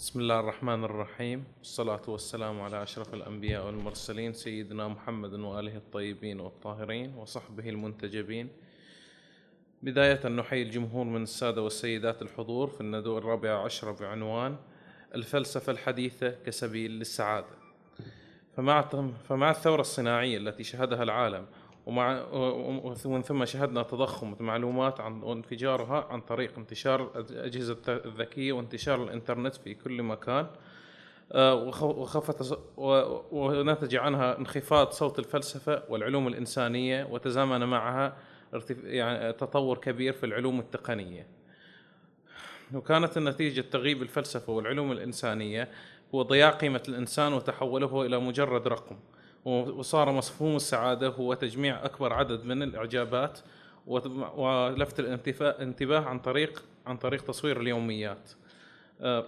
بسم الله الرحمن الرحيم. والصلاة والسلام على أشرف الأنبياء والمرسلين سيدنا محمد وآله الطيبين والطاهرين وصحبه المنتجبين. بداية نحيي الجمهور من السادة والسيدات الحضور في الندوة الرابعة عشرة بعنوان الفلسفة الحديثة كسبيل للسعادة. فمع فمع الثورة الصناعية التي شهدها العالم ومع ومن ثم شهدنا تضخم المعلومات عن وانفجارها عن طريق انتشار الأجهزة الذكية وانتشار الإنترنت في كل مكان. آه، وخفت ونتج عنها انخفاض صوت الفلسفة والعلوم الإنسانية وتزامن معها يعني تطور كبير في العلوم التقنية. وكانت النتيجة تغيب الفلسفة والعلوم الإنسانية. هو ضياع قيمة الإنسان وتحوله إلى مجرد رقم. وصار مفهوم السعادة هو تجميع أكبر عدد من الإعجابات ولفت الانتباه عن طريق عن طريق تصوير اليوميات. آه،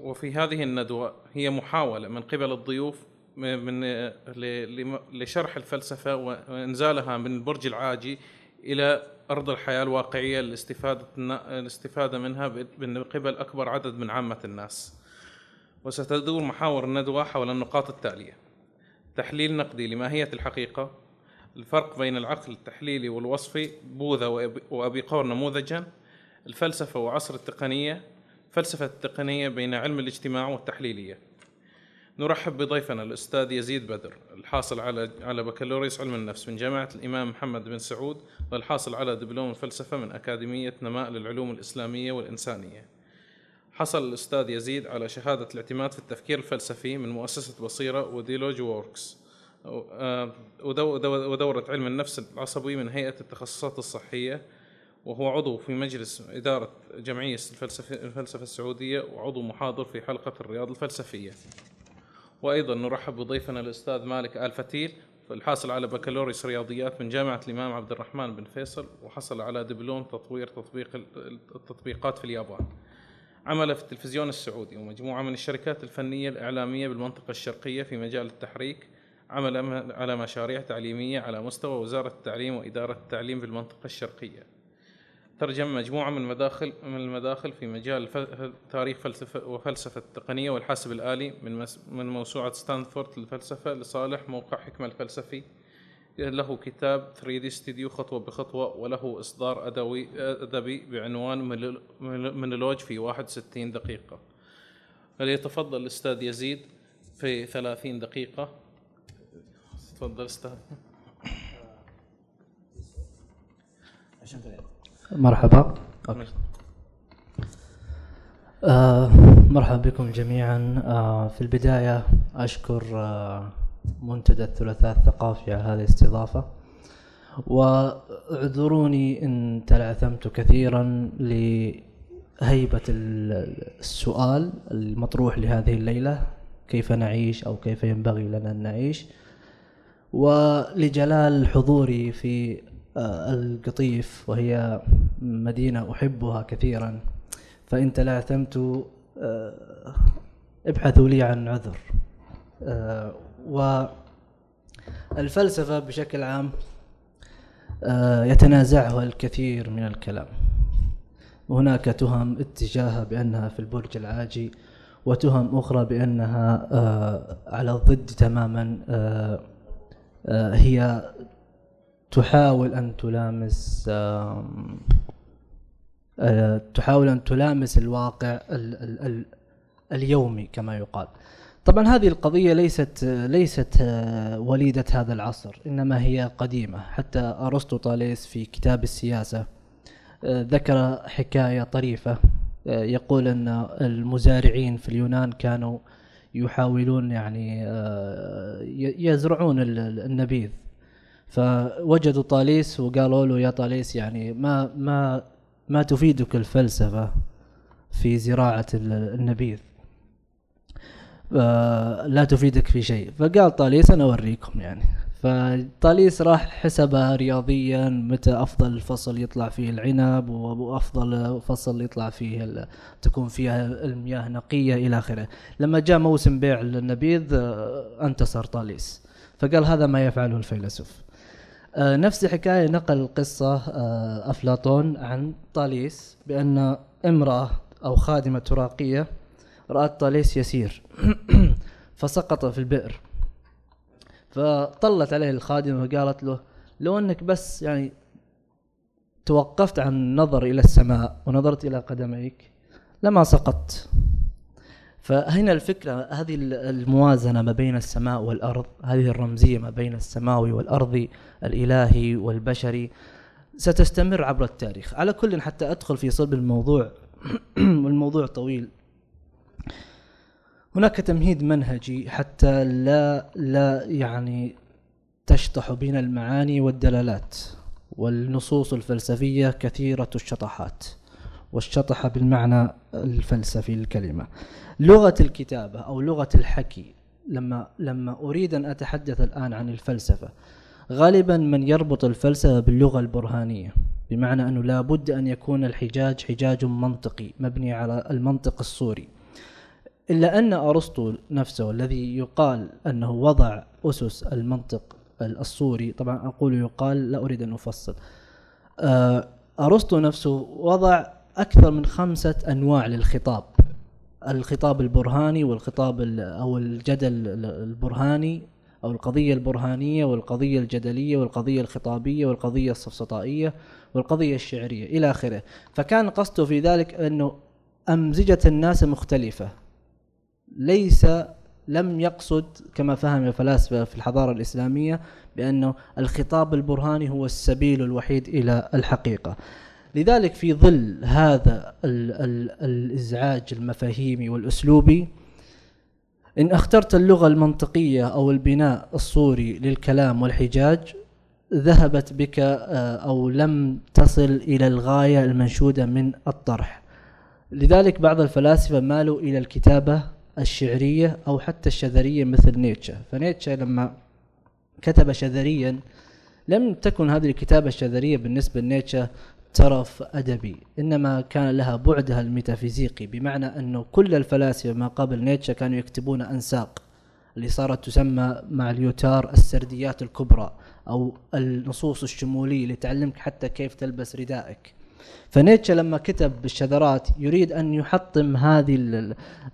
وفي هذه الندوة هي محاولة من قبل الضيوف من لشرح الفلسفة وإنزالها من البرج العاجي إلى أرض الحياة الواقعية للاستفادة الاستفادة منها من قبل أكبر عدد من عامة الناس. وستدور محاور الندوة حول النقاط التالية. تحليل نقدي لماهية الحقيقة الفرق بين العقل التحليلي والوصفي بوذا وأبيقور نموذجا الفلسفة وعصر التقنية فلسفة التقنية بين علم الاجتماع والتحليلية. نرحب بضيفنا الأستاذ يزيد بدر الحاصل على على بكالوريوس علم النفس من جامعة الإمام محمد بن سعود والحاصل على دبلوم الفلسفة من أكاديمية نماء للعلوم الإسلامية والإنسانية. حصل الأستاذ يزيد على شهادة الاعتماد في التفكير الفلسفي من مؤسسة بصيرة و Dialogue Works. آه، ودورة علم النفس العصبي من هيئة التخصصات الصحية وهو عضو في مجلس إدارة جمعية الفلسفة, الفلسفة السعودية وعضو محاضر في حلقة الرياض الفلسفية. وأيضا نرحب بضيفنا الأستاذ مالك آل فتيل الحاصل على بكالوريوس رياضيات من جامعة الإمام عبد الرحمن بن فيصل وحصل على دبلوم تطوير تطبيق التطبيقات في اليابان. عمل في التلفزيون السعودي ومجموعة من الشركات الفنية الإعلامية بالمنطقة الشرقية في مجال التحريك عمل على مشاريع تعليمية على مستوى وزارة التعليم وإدارة التعليم في المنطقة الشرقية. ترجم مجموعة من المداخل من المداخل في مجال تاريخ فلسفة وفلسفة التقنية والحاسب الآلي من من موسوعة ستانفورد للفلسفة لصالح موقع حكمة الفلسفي. له كتاب 3 دي ستوديو خطوة بخطوة وله إصدار أدبي أدبي بعنوان مونولوج في 61 دقيقة. فليتفضل الأستاذ يزيد في 30 دقيقة؟ تفضل أستاذ. مرحبا. آه مرحبا بكم جميعا. آه في البداية أشكر آه منتدى الثلاثاء الثقافي على هذه الاستضافة واعذروني إن تلعثمت كثيرا لهيبة السؤال المطروح لهذه الليلة. كيف نعيش أو كيف ينبغي لنا أن نعيش؟ ولجلال حضوري في آه، القطيف وهي مدينة أحبها كثيرا. فإن تلعثمت آه، ابحثوا لي عن عذر. آه، والفلسفة بشكل عام آه، يتنازعها الكثير من الكلام. وهناك تهم اتجاهها بأنها في البرج العاجي وتهم أخرى بأنها آه، على الضد تماما آه، هي تحاول أن تلامس تحاول أن تلامس الواقع اليومي كما يقال. طبعا هذه القضية ليست ليست آه، وليدة هذا العصر إنما هي قديمة. حتى أرسطو طاليس في كتاب السياسة آه، ذكر حكاية طريفة آه، يقول أن المزارعين في اليونان كانوا يحاولون يعني يزرعون النبيذ. فوجدوا طاليس وقالوا له يا طاليس يعني ما ما ما تفيدك الفلسفة في زراعة النبيذ؟ لا تفيدك في شيء. فقال طاليس أنا أوريكم يعني. فطاليس راح حسبها رياضيا متى أفضل فصل يطلع فيه العنب وأفضل فصل يطلع فيه تكون فيها المياه نقية إلى آخره. لما جاء موسم بيع النبيذ آه، انتصر طاليس. فقال هذا ما يفعله الفيلسوف. آه، نفس الحكاية نقل قصة آه، أفلاطون عن طاليس بأن امرأة أو خادمة تراقية رأت طاليس يسير. فسقط في البئر. فطلت عليه الخادمة وقالت له لو أنك بس يعني توقفت عن النظر إلى السماء ونظرت إلى قدميك لما سقطت. فهنا الفكرة هذه الموازنة ما بين السماء والأرض هذه الرمزية ما بين السماوي والأرضي الإلهي والبشري ستستمر عبر التاريخ. على كل حتى أدخل في صلب الموضوع. والموضوع طويل. هناك تمهيد منهجي حتى لا لا يعني تشطح بين المعاني والدلالات والنصوص الفلسفية كثيرة الشطحات والشطحة بالمعنى الفلسفي للكلمة لغة الكتابة أو لغة الحكي لما لما أريد أن أتحدث الآن عن الفلسفة غالبا من يربط الفلسفة باللغة البرهانية بمعنى أنه لا بد أن يكون الحجاج حجاج منطقي مبني على المنطق الصوري إلا أن أرسطو نفسه الذي يقال أنه وضع أسس المنطق الصوري طبعا أقول يقال لا أريد أن أفصل. آه، أرسطو نفسه وضع أكثر من خمسة أنواع للخطاب. الخطاب البرهاني والخطاب أو الجدل البرهاني أو القضية البرهانية والقضية الجدلية والقضية الخطابية والقضية السفسطائية والقضية الشعرية إلى آخره. فكان قصده في ذلك أنه أمزجة الناس مختلفة. ليس لم يقصد كما فهم الفلاسفة في الحضارة الإسلامية بأنه الخطاب البرهاني هو السبيل الوحيد إلى الحقيقة. لذلك في ظل هذا ال ال الإزعاج المفاهيمي والأسلوبي إن اخترت اللغة المنطقية أو البناء الصوري للكلام والحجاج ذهبت بك آه، أو لم تصل إلى الغاية المنشودة من الطرح. لذلك بعض الفلاسفة مالوا إلى الكتابة الشعرية أو حتى الشذرية مثل نيتشه. فنيتشه لما كتب شذريا لم تكن هذه الكتابة الشذرية بالنسبة لنيتشه ترف أدبي إنما كان لها بعدها الميتافيزيقي بمعنى أنه كل الفلاسفة ما قبل نيتشه كانوا يكتبون أنساق اللي صارت تسمى مع اليوتار السرديات الكبرى أو النصوص الشمولية اللي تعلمك حتى كيف تلبس ردائك. فنيتشه لما كتب بالشذرات يريد أن يحطم هذه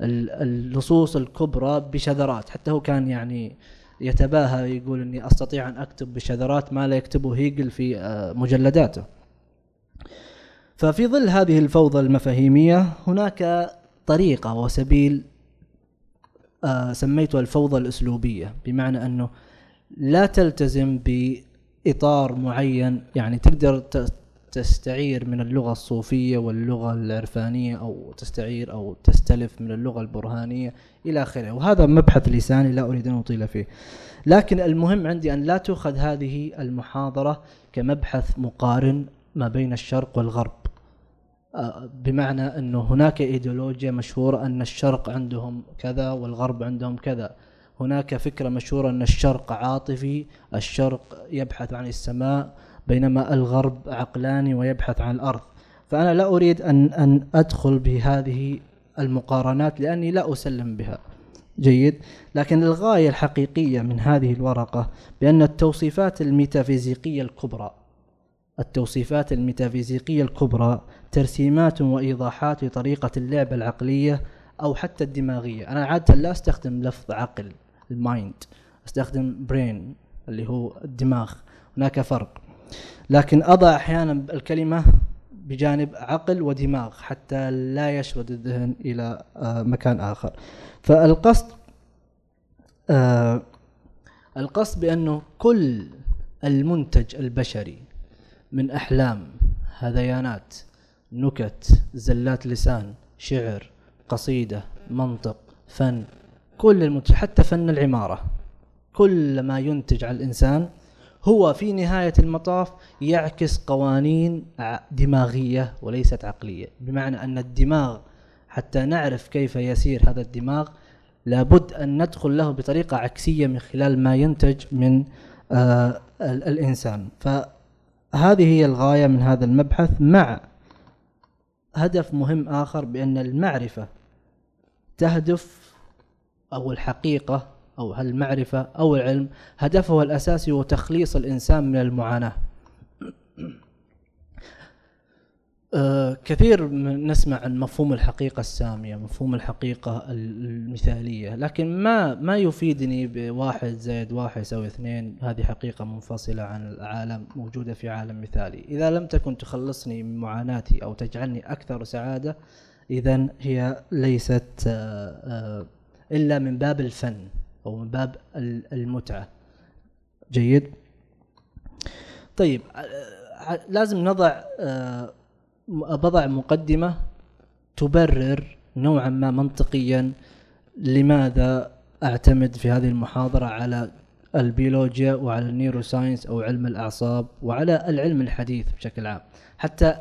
النصوص الكبرى بشذرات. حتى هو كان يعني يتباهى يقول إني أستطيع أن أكتب بشذرات ما لا يكتبه هيجل في آه، مجلداته. ففي ظل هذه الفوضى المفاهيمية هناك طريقة وسبيل آه سميتها الفوضى الأسلوبية بمعنى أنه لا تلتزم بإطار معين. يعني تقدر تستعير من اللغة الصوفية واللغة العرفانية أو تستعير أو تستلف من اللغة البرهانية إلى آخره. وهذا مبحث لساني لا أريد أن أطيل فيه. لكن المهم عندي أن لا تؤخذ هذه المحاضرة كمبحث مقارن ما بين الشرق والغرب. آه، بمعنى أنه هناك إيديولوجيا مشهورة أن الشرق عندهم كذا والغرب عندهم كذا. هناك فكرة مشهورة أن الشرق عاطفي الشرق يبحث عن السماء بينما الغرب عقلاني ويبحث عن الأرض. فأنا لا أريد أن أن أدخل بهذه المقارنات لأني لا أسلم بها. جيد. لكن الغاية الحقيقية من هذه الورقة بأن التوصيفات الميتافيزيقية الكبرى التوصيفات الميتافيزيقية الكبرى ترسيمات وإيضاحات لطريقة اللعب العقلية أو حتى الدماغية. أنا عادة لا أستخدم لفظ عقل ال mind. أستخدم brain اللي هو الدماغ. هناك فرق. لكن أضع أحيانا الكلمة بجانب عقل ودماغ حتى لا يشرد الذهن إلى آه، مكان آخر. فالقصد آه، القصد بأنه كل المنتج البشري من أحلام هذيانات نكت زلات لسان شعر قصيدة منطق فن كل المنتج حتى فن العمارة كل ما ينتج على الإنسان هو في نهاية المطاف يعكس قوانين دماغية وليست عقلية. بمعنى أن الدماغ حتى نعرف كيف يسير هذا الدماغ لابد أن ندخل له بطريقة عكسية من خلال ما ينتج من آه الإنسان. ف هذه هي الغاية من هذا المبحث مع هدف مهم آخر بأن المعرفة تهدف أو الحقيقة أو المعرفة أو العلم هدفه الأساسي هو تخليص الإنسان من المعاناة. آه، كثير نسمع عن مفهوم الحقيقة السامية مفهوم الحقيقة المثالية لكن ما ما يفيدني بواحد زائد واحد يساوي اثنين. هذه حقيقة منفصلة عن العالم موجودة في عالم مثالي. إذا لم تكن تخلصني من معاناتي أو تجعلني أكثر سعادة إذا هي ليست آه، آه، إلا من باب الفن. أو من باب المتعة. جيد؟ طيب لازم نضع بضع مقدمة تبرر نوعا ما منطقيا لماذا أعتمد في هذه المحاضرة على البيولوجيا وعلى ال neuroscience أو علم الأعصاب وعلى العلم الحديث بشكل عام. حتى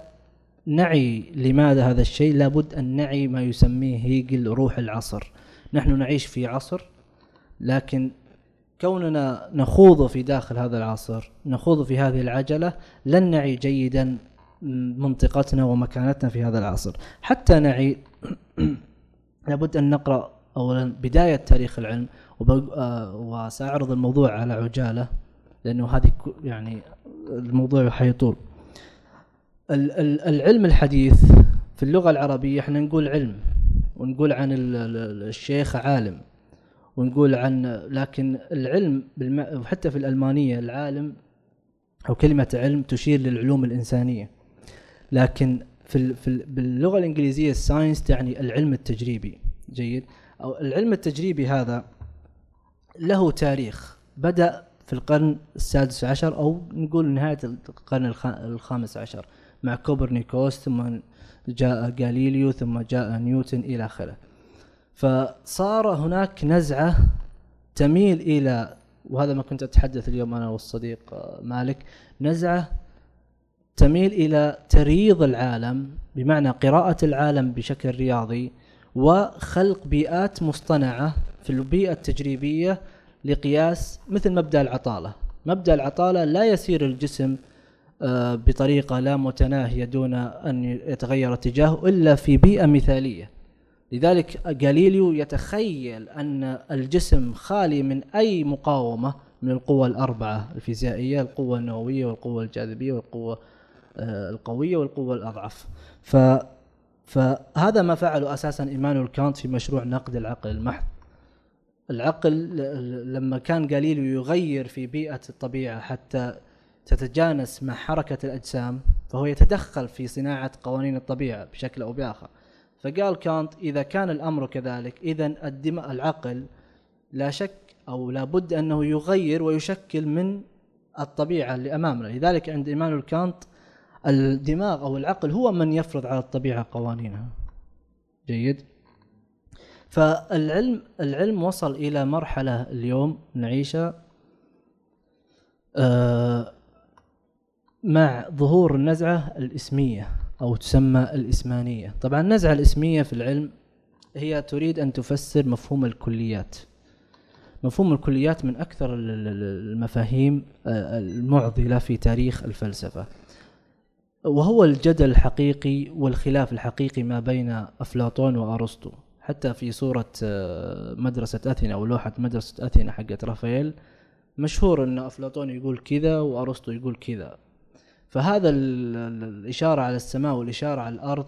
نعي لماذا هذا الشيء لابد أن نعي ما يسميه هيجل روح العصر. نحن نعيش في عصر لكن كوننا نخوض في داخل هذا العصر نخوض في هذه العجلة لن نعي جيدا منطقتنا ومكانتنا في هذا العصر. حتى نعي لابد أن نقرأ أولا بداية تاريخ العلم آه، وسأعرض الموضوع على عجالة لأنه هذه يعني الموضوع حيطول. العلم الحديث في اللغة العربية إحنا نقول علم ونقول عن الشيخ عالم. ونقول عن لكن العلم حتى في الألمانية العالم أو كلمة علم تشير للعلوم الإنسانية. لكن في في باللغة الإنجليزية الساينس تعني العلم التجريبي. جيد؟ أو العلم التجريبي هذا له تاريخ. بدأ في القرن السادس عشر أو نقول نهاية القرن الخامس عشر مع كوبرنيكوس ثم جاء غاليليو ثم جاء نيوتن إلى آخره. فصار هناك نزعة تميل إلى وهذا ما كنت أتحدث اليوم أنا والصديق مالك نزعة تميل إلى تريض العالم بمعنى قراءة العالم بشكل رياضي وخلق بيئات مصطنعة في البيئة التجريبية لقياس مثل مبدأ العطالة. مبدأ العطالة لا يسير الجسم آه، بطريقة لا متناهية دون أن يتغير اتجاهه إلا في بيئة مثالية. لذلك غاليليو يتخيل أن الجسم خالي من أي مقاومة من القوى الأربعة الفيزيائية القوة النووية والقوة الجاذبية والقوة آه، القوية والقوه الأضعف. ف فهذا ما فعله أساسا إيمانويل كانت في مشروع نقد العقل المحض. العقل لما كان قليل يغير في بيئة الطبيعة حتى تتجانس مع حركة الأجسام فهو يتدخل في صناعة قوانين الطبيعة بشكل أو بآخر. فقال كانت إذا كان الأمر كذلك اذا الدماء العقل لا شك أو لابد أنه يغير ويشكل من الطبيعة اللي أمامنا. لذلك عند إيمانويل كانت الدماغ أو العقل هو من يفرض على الطبيعة قوانينها. جيد؟ فالعلم العلم وصل إلى مرحلة اليوم نعيشها آه، مع ظهور النزعة الإسمية. أو تسمى الإسمانية. طبعا النزعة الإسمية في العلم هي تريد أن تفسر مفهوم الكليات. مفهوم الكليات من أكثر المفاهيم آه، المعضلة في تاريخ الفلسفة. وهو الجدل الحقيقي والخلاف الحقيقي ما بين أفلاطون وأرسطو. حتى في صورة آه، مدرسة أثينا أو لوحة مدرسة أثينا حقت رافائيل مشهور أن أفلاطون يقول كذا وأرسطو يقول كذا. فهذا الإشارة على السماء والإشارة على الأرض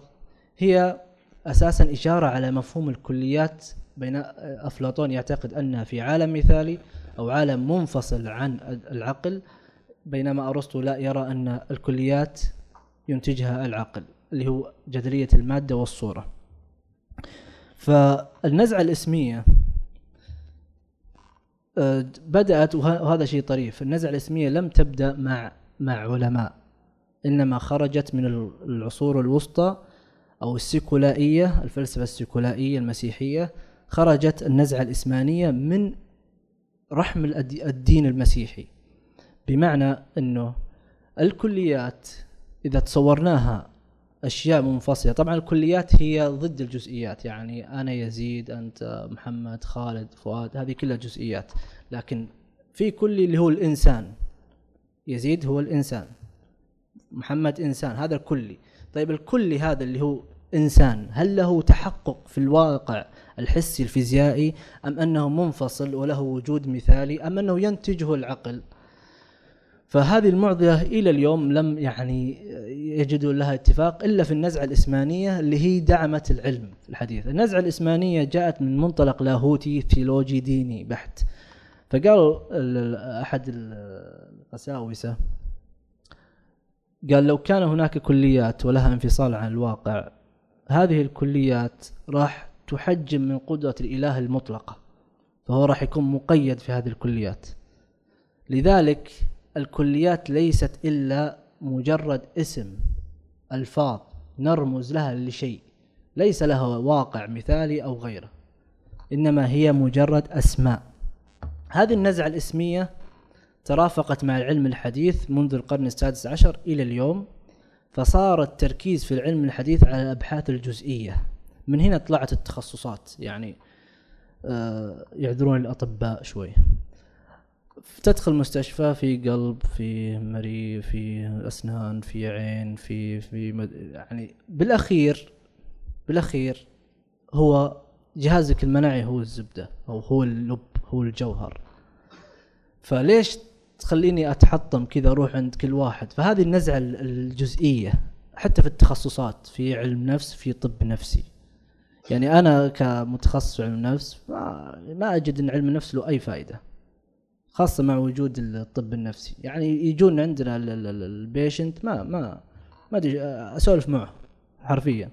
هي أساسا إشارة على مفهوم الكليات بين أفلاطون يعتقد أنها في عالم مثالي أو عالم منفصل عن العقل بينما أرسطو لا يرى أن الكليات ينتجها العقل اللي هو جدلية المادة والصورة. فالنزعة الإسمية آه، بدأت وهذا شيء طريف النزعة الإسمية لم تبدأ مع مع علماء. إنما خرجت من العصور الوسطى أو السيكولائية الفلسفة السيكولائية المسيحية خرجت النزعة الإسمانية من رحم الدين المسيحي. بمعنى أنه الكليات إذا تصورناها أشياء منفصلة طبعا الكليات هي ضد الجزئيات يعني أنا يزيد أنت محمد خالد فؤاد هذه كلها جزئيات. لكن في كل اللي هو الإنسان يزيد هو الإنسان. محمد إنسان هذا الكلي. طيب الكلي هذا اللي هو إنسان هل له تحقق في الواقع الحسي الفيزيائي أم أنه منفصل وله وجود مثالي أم أنه ينتجه العقل؟ فهذه المعضلة إلى اليوم لم يعني يجدوا لها اتفاق إلا في النزعة الإسمانية اللي هي دعمت العلم الحديث. النزعة الإسمانية جاءت من منطلق لاهوتي theology ديني بحت. فقالوا أحد القساوسة قال لو كان هناك كليات ولها انفصال عن الواقع هذه الكليات راح تحجم من قدرة الإله المطلقة فهو راح يكون مقيد في هذه الكليات. لذلك الكليات ليست إلا مجرد اسم ألفاظ نرمز لها لشيء ليس لها واقع مثالي أو غيره إنما هي مجرد أسماء. هذه النزعة الاسمية ترافقت مع العلم الحديث منذ القرن السادس عشر إلى اليوم فصار التركيز في العلم الحديث على الأبحاث الجزئية. من هنا طلعت التخصصات يعني آه يعذرون الأطباء شوي. تدخل مستشفى في قلب في مريء في أسنان في عين في في مد... يعني بالأخير بالأخير هو جهازك المناعي هو الزبدة أو هو اللب هو الجوهر. فليش تخليني أتحطم كذا أروح عند كل واحد. فهذه النزعة الجزئية حتى في التخصصات في علم نفس في طب نفسي. يعني أنا كمتخصص علم نفس ما, ما أجد إن علم النفس له أي فائده خاصة مع وجود الطب النفسي. يعني يجون عندنا البيشنت ما ما ما أدري أسولف معه حرفيا.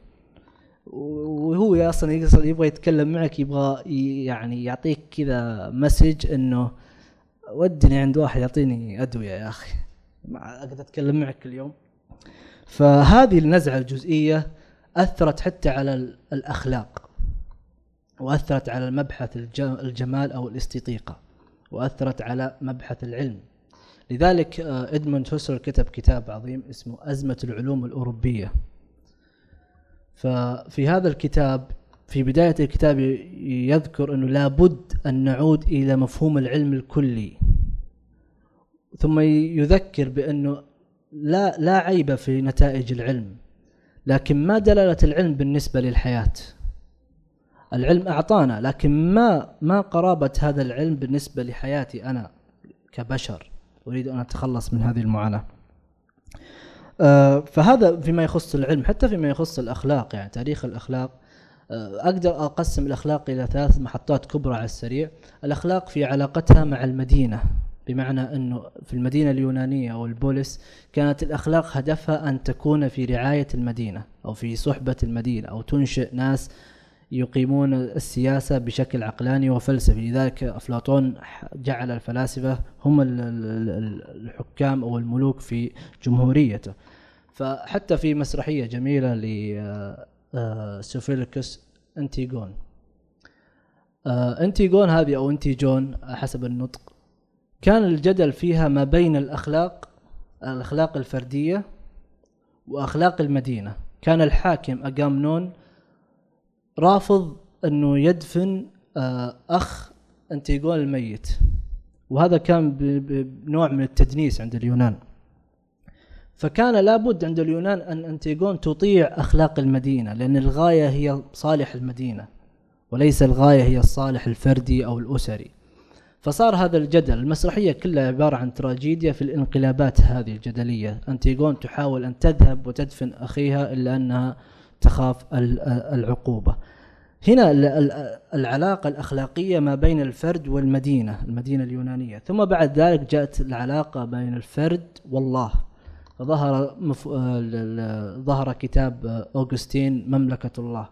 وهو أصلا يبغى يتكلم معك يبغى يعني يعطيك كذا مسج إنه ودني عند واحد يعطيني أدوية يا أخي. ما أقدر أتكلم معك اليوم. فهذه النزعة الجزئية أثرت حتى على الأخلاق وأثرت على مبحث الجمال أو الاستيطيقه وأثرت على مبحث العلم. لذلك آه، إدموند هوسر كتب كتاب عظيم اسمه أزمة العلوم الأوروبية. ففي هذا الكتاب في بداية الكتاب يذكر أنه لابد أن نعود إلى مفهوم العلم الكلي. ثم يذكر بأنه لا لا عيب في نتائج العلم لكن ما دلالة العلم بالنسبة للحياة؟ العلم أعطانا لكن ما ما قرابة هذا العلم بالنسبة لحياتي أنا كبشر؟ أريد أن أتخلص من هذه المعاناة. آه، فهذا فيما يخص العلم حتى فيما يخص الأخلاق يعني تاريخ الأخلاق أقدر أقسم الأخلاق إلى ثلاث محطات كبرى على السريع. الأخلاق في علاقتها مع المدينة بمعنى إنه في المدينة اليونانية أو البوليس كانت الأخلاق هدفها أن تكون في رعاية المدينة أو في صحبة المدينة أو تنشئ ناس يقيمون السياسة بشكل عقلاني وفلسفي. لذلك أفلاطون جعل الفلاسفة هم الحكام أو الملوك في جمهوريته. فحتى في مسرحية جميلة آه، سوفوكليس أنتيجون. آه، انتيجون هذه أو انتيجون حسب النطق كان الجدل فيها ما بين الأخلاق الأخلاق الفردية وأخلاق المدينة. كان الحاكم أجامنون رافض إنه يدفن آه، أخ انتيجون الميت. وهذا كان بنوع من التدنيس عند اليونان. فكان لابد عند اليونان أن أنتيغون تطيع أخلاق المدينة لأن الغاية هي صالح المدينة وليس الغاية هي الصالح الفردي أو الأسري. فصار هذا الجدل. المسرحية كلها عبارة عن تراجيديا في الانقلابات هذه الجدلية. أنتيغون تحاول أن تذهب وتدفن أخيها إلا أنها تخاف العقوبة. هنا العلاقة الأخلاقية ما بين الفرد والمدينة المدينة اليونانية. ثم بعد ذلك جاءت العلاقة بين الفرد والله. ظهر مف... آه، ظهر كتاب آه، أوغسطين مملكة الله.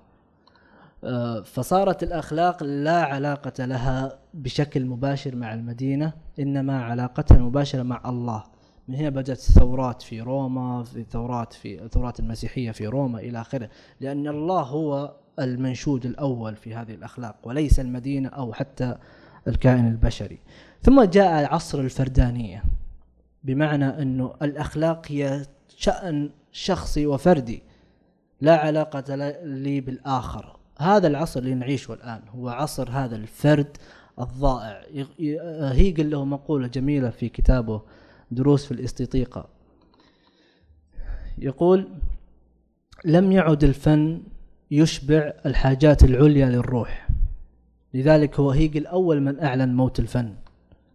آه، فصارت الأخلاق لا علاقة لها بشكل مباشر مع المدينة إنما علاقتها المباشرة مع الله. من هنا بدأت الثورات في روما في ثورات في الثورات المسيحية في روما إلى آخره لأن الله هو المنشود الأول في هذه الأخلاق وليس المدينة أو حتى الكائن البشري. ثم جاء عصر الفردانية. بمعنى أنه الأخلاق هي شأن شخصي وفردي لا علاقة لي بالآخر. هذا العصر اللي نعيشه الآن هو عصر هذا الفرد الضائع. هيجل له مقولة جميلة في كتابه دروس في الاستيطيقة. يقول لم يعد الفن يشبع الحاجات العليا للروح. لذلك هو هيجل أول من أعلن موت الفن.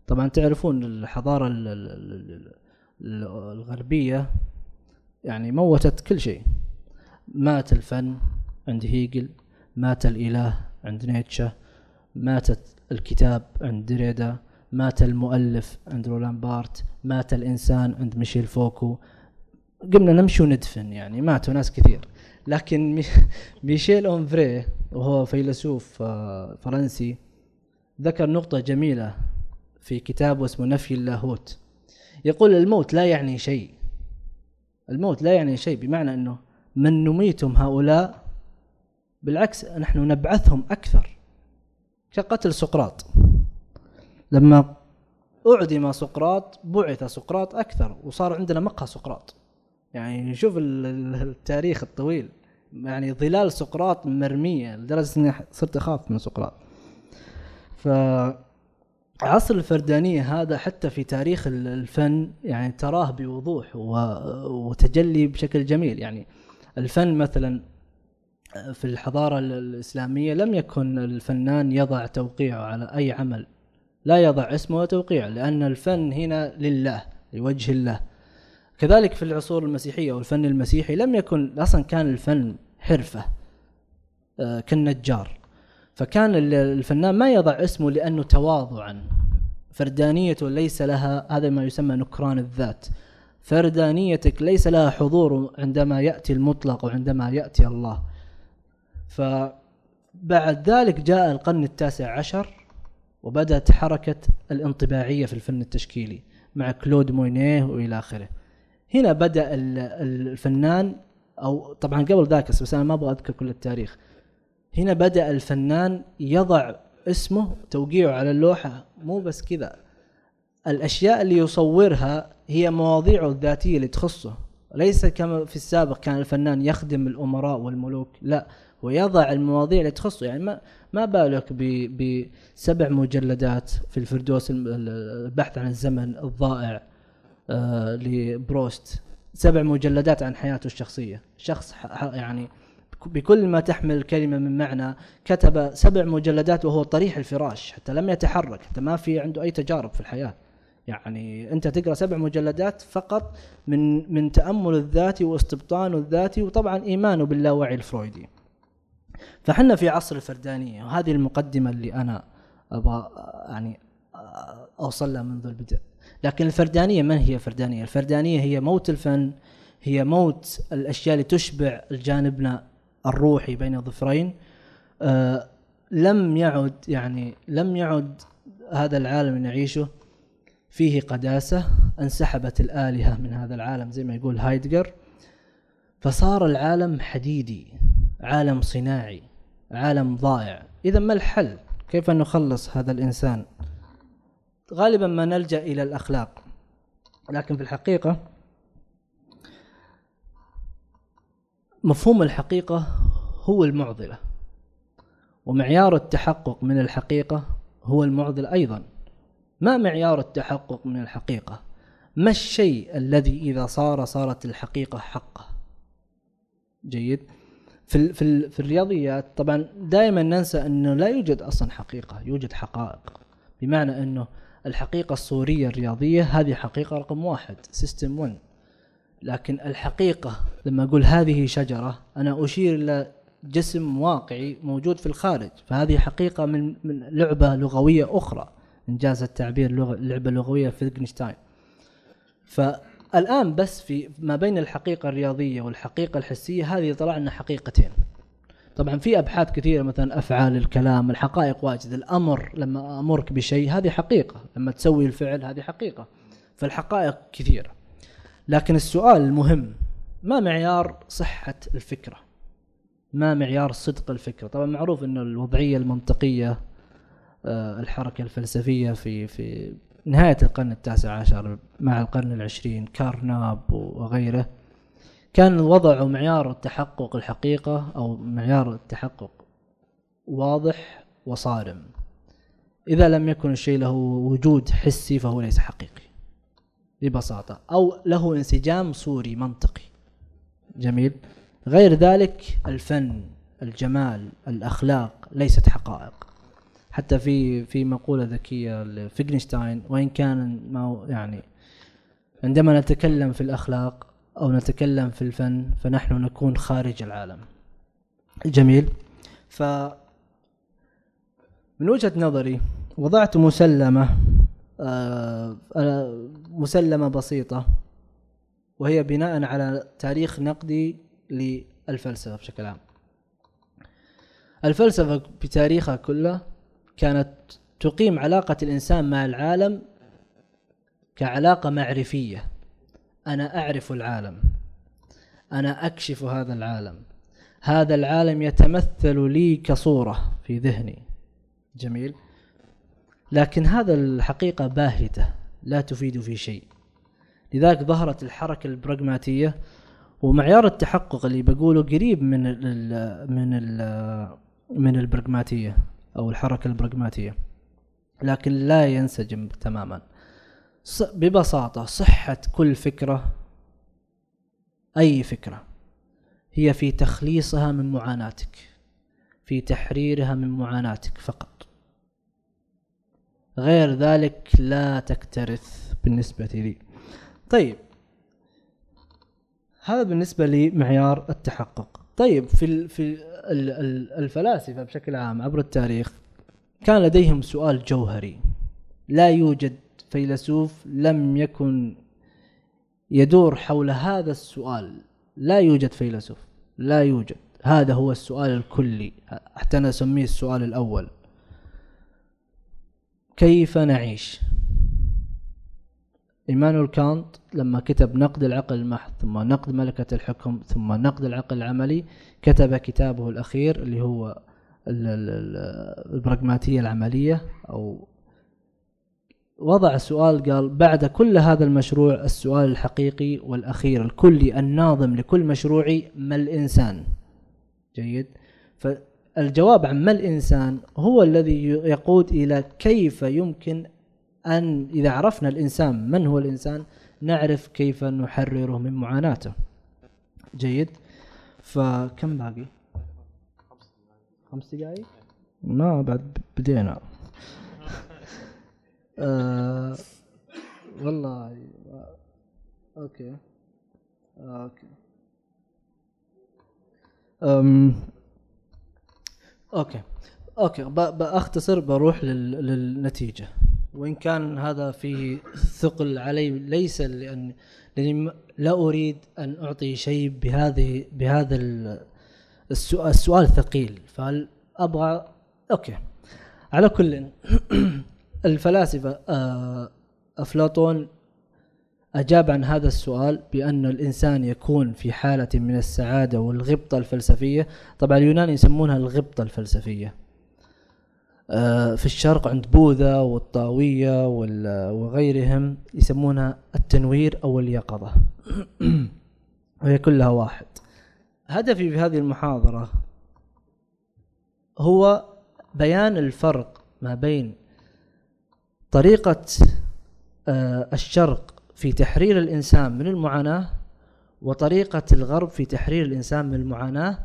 طبعا تعرفون الحضارة ال- ال- ال- ال- الغربية يعني موتت كل شيء. مات الفن عند هيجل مات الإله عند نيتشه ماتت الكتاب عند دريدا مات المؤلف عند رولان بارت مات الإنسان عند ميشيل فوكو. قمنا نمشي وندفن يعني ماتوا ناس كثير. لكن مي- ميشيل أونفراي وهو فيلسوف آه، فرنسي ذكر نقطة جميلة في كتابه اسمه نفي اللاهوت. يقول الموت لا يعني شيء. الموت لا يعني شيء بمعنى إنه من نميتهم هؤلاء بالعكس نحن نبعثهم أكثر. كقتل سقراط. لما أعدم سقراط بعث سقراط أكثر وصار عندنا مقهى سقراط. يعني شوف ال- ال- التاريخ الطويل. يعني ظلال سقراط مرمية لدرجة إني صرت أخاف من سقراط. ف عصر الفردانية هذا حتى في تاريخ ال- الفن يعني تراه بوضوح وتجلي بشكل جميل. يعني الفن مثلا في الحضارة ال- الإسلامية لم يكن الفنان يضع توقيعه على أي عمل. لا يضع اسمه وتوقيعه لأن الفن هنا لله لوجه الله. كذلك في العصور المسيحية والفن المسيحي لم يكن أصلا كان الفن حرفة آه، كالنجار. فكان ال- الفنان ما يضع اسمه لأنه تواضعا. فردانيته ليس لها هذا ما يسمى نكران الذات. فردانيتك ليس لها حضور عندما يأتي المطلق وعندما يأتي الله. فبعد ذلك جاء القرن التاسع عشر وبدأت حركة الانطباعية في الفن التشكيلي مع كلود موينيه وإلى آخره. هنا بدأ ال- الفنان أو طبعا قبل ذاك بس أنا ما أبغى أذكر كل التاريخ. هنا بدأ الفنان يضع اسمه توقيعه على اللوحة مو بس كذا. الأشياء اللي يصورها هي مواضيعه الذاتية اللي تخصه. ليس كما في السابق كان الفنان يخدم الأمراء والملوك لا ويضع المواضيع اللي تخصه. يعني ما ما بالك بسبع مجلدات في الفردوس البحث عن الزمن الضائع آه لبروست. سبع مجلدات عن حياته الشخصية. شخص يعني بكل ما تحمل الكلمة من معنى كتب سبع مجلدات وهو طريح الفراش حتى لم يتحرك حتى ما في عنده أي تجارب في الحياة. يعني أنت تقرأ سبع مجلدات فقط من من تأمل الذاتي واستبطانه الذاتي وطبعا إيمانه باللاوعي الفرويدي. فحنا في عصر الفردانية وهذه المقدمة اللي أنا أبغى يعني أوصل لها منذ البدء. لكن الفردانية من هي فردانية الفردانية هي موت الفن هي موت الأشياء اللي تشبع جانبنا الروحي بين الظفرين آه لم يعد يعني لم يعد هذا العالم نعيشه فيه قداسة انسحبت الآلهة من هذا العالم زي ما يقول هايدجر. فصار العالم حديدي عالم صناعي عالم ضائع. إذا ما الحل؟ كيف نخلص هذا الإنسان؟ غالبا ما نلجأ إلى الأخلاق. لكن في الحقيقة مفهوم الحقيقة هو المعضلة ومعيار التحقق من الحقيقة هو المعضلة أيضا. ما معيار التحقق من الحقيقة؟ ما الشيء الذي إذا صار صارت الحقيقة حقه؟ جيد. في في, في الرياضيات طبعا دائما ننسى انه لا يوجد أصلا حقيقة يوجد حقائق. بمعنى أنه الحقيقة الصوريه الرياضية هذه حقيقة رقم واحد سيستم 1 لكن الحقيقة لما أقول هذه شجرة أنا أشير إلى جسم واقعي موجود في الخارج فهذه حقيقة من من لعبة لغوية أخرى إنجاز التعبير لغه لعبة لغوية في فيتجنشتاين فالآن بس في ما بين الحقيقة الرياضية والحقيقة الحسية هذه طلع لنا حقيقتين. طبعا في أبحاث كثيرة مثلا أفعال الكلام الحقائق واجد الأمر لما أمرك بشيء هذه حقيقة لما تسوي الفعل هذه حقيقة. فالحقائق كثيرة. لكن السؤال المهم ما معيار صحة الفكرة؟ ما معيار صدق الفكرة؟ طبعا معروف انه الوضعية المنطقية آه، الحركة الفلسفية في في نهاية القرن التاسع عشر مع القرن العشرين كارناب وغيره كان وضع معيار التحقق الحقيقة أو معيار التحقق واضح وصارم. إذا لم يكن الشيء له وجود حسي فهو ليس حقيقي. ببساطة. أو له انسجام صوري منطقي. جميل. غير ذلك الفن الجمال الأخلاق ليست حقائق. حتى في في مقولة ذكية لفيجنشتاين وإن كان ما يعني عندما نتكلم في الأخلاق أو نتكلم في الفن فنحن نكون خارج العالم. جميل. ف من وجهة نظري وضعت مسلمة مسلمة بسيطة وهي بناء على تاريخ نقدي للفلسفة بشكل عام. الفلسفة بتاريخها كله كانت تقيم علاقة الإنسان مع العالم كعلاقة معرفية. أنا أعرف العالم أنا أكشف هذا العالم هذا العالم يتمثل لي كصورة في ذهني. جميل. لكن هذا الحقيقة باهتة لا تفيد في شيء. لذلك ظهرت الحركة البراغماتية ومعيار التحقق اللي بقوله قريب من ال من ال من البراغماتية أو الحركة البراغماتية. لكن لا ينسجم تماما. ببساطة صحة كل فكرة أي فكرة هي في تخليصها من معاناتك في تحريرها من معاناتك فقط. غير ذلك لا تكترث بالنسبة لي. طيب. هذا بالنسبة لمعيار التحقق. طيب في في الفلاسفة بشكل عام عبر التاريخ كان لديهم سؤال جوهري. لا يوجد فيلسوف لم يكن يدور حول هذا السؤال. لا يوجد فيلسوف. لا يوجد. هذا هو السؤال الكلي. حتى أنا اسميه السؤال الأول. كيف نعيش؟ إيمانويل كانت لما كتب نقد العقل المحض ثم نقد ملكة الحكم ثم نقد العقل العملي كتب كتابه الأخير اللي هو البراغماتية العملية أو وضع سؤال قال بعد كل هذا المشروع السؤال الحقيقي والأخير الكلي الناظم لكل مشروعي ما الإنسان؟ جيد. فالجواب عن ما الإنسان هو الذي يقود إلى كيف يمكن أن إذا عرفنا الإنسان من هو الإنسان نعرف كيف نحرره من معاناته. جيد. فكم باقي؟ خمس دقائق؟ ما بعد بدينا. آه والله okay. okay. أم okay. okay بأختصر بروح للنتيجة. وإن كان هذا فيه ثقل علي ليس لأن لأني لا أريد أن أعطي شيء بهذه بهذا السؤال, السؤال ثقيل. فابغى أوكي. على كل الفلاسفة آه، أفلاطون أجاب عن هذا السؤال بأن الإنسان يكون في حالة من السعادة والغبطة الفلسفية. طبعا اليونان يسمونها الغبطة الفلسفية. آه، في الشرق عند بوذا والطاوية وغيرهم يسمونها التنوير أو اليقظة. وهي كلها واحد. هدفي في هذه المحاضرة هو بيان الفرق ما بين طريقة آه، الشرق في تحرير الإنسان من المعاناة وطريقة الغرب في تحرير الإنسان من المعاناة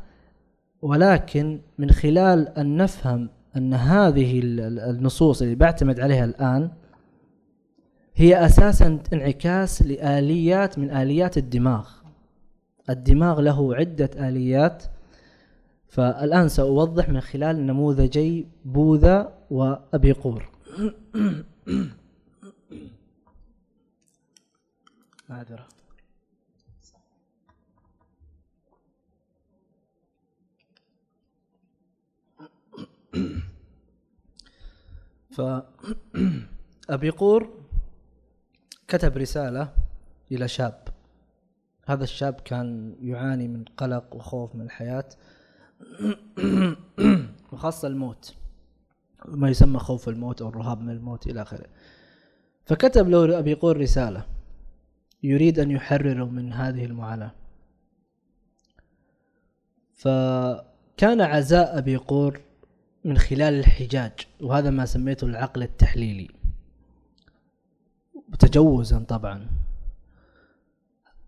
ولكن من خلال أن نفهم أن هذه النصوص اللي بعتمد عليها الآن هي أساسا انعكاس لآليات من آليات الدماغ. الدماغ له عدة آليات فالآن سأوضح من خلال نموذجي بوذا وأبي قور. معذرة فأبي قور كتب رسالة إلى شاب. هذا الشاب كان يعاني من قلق وخوف من الحياة وخاصة الموت. ما يسمى خوف الموت أو الرهاب من الموت إلى آخره. فكتب له أبي قور رسالة. يريد أن يحرره من هذه المعاناة. فكان عزاء أبي قور من خلال الحجاج وهذا ما سميته العقل التحليلي. تجوزا طبعا.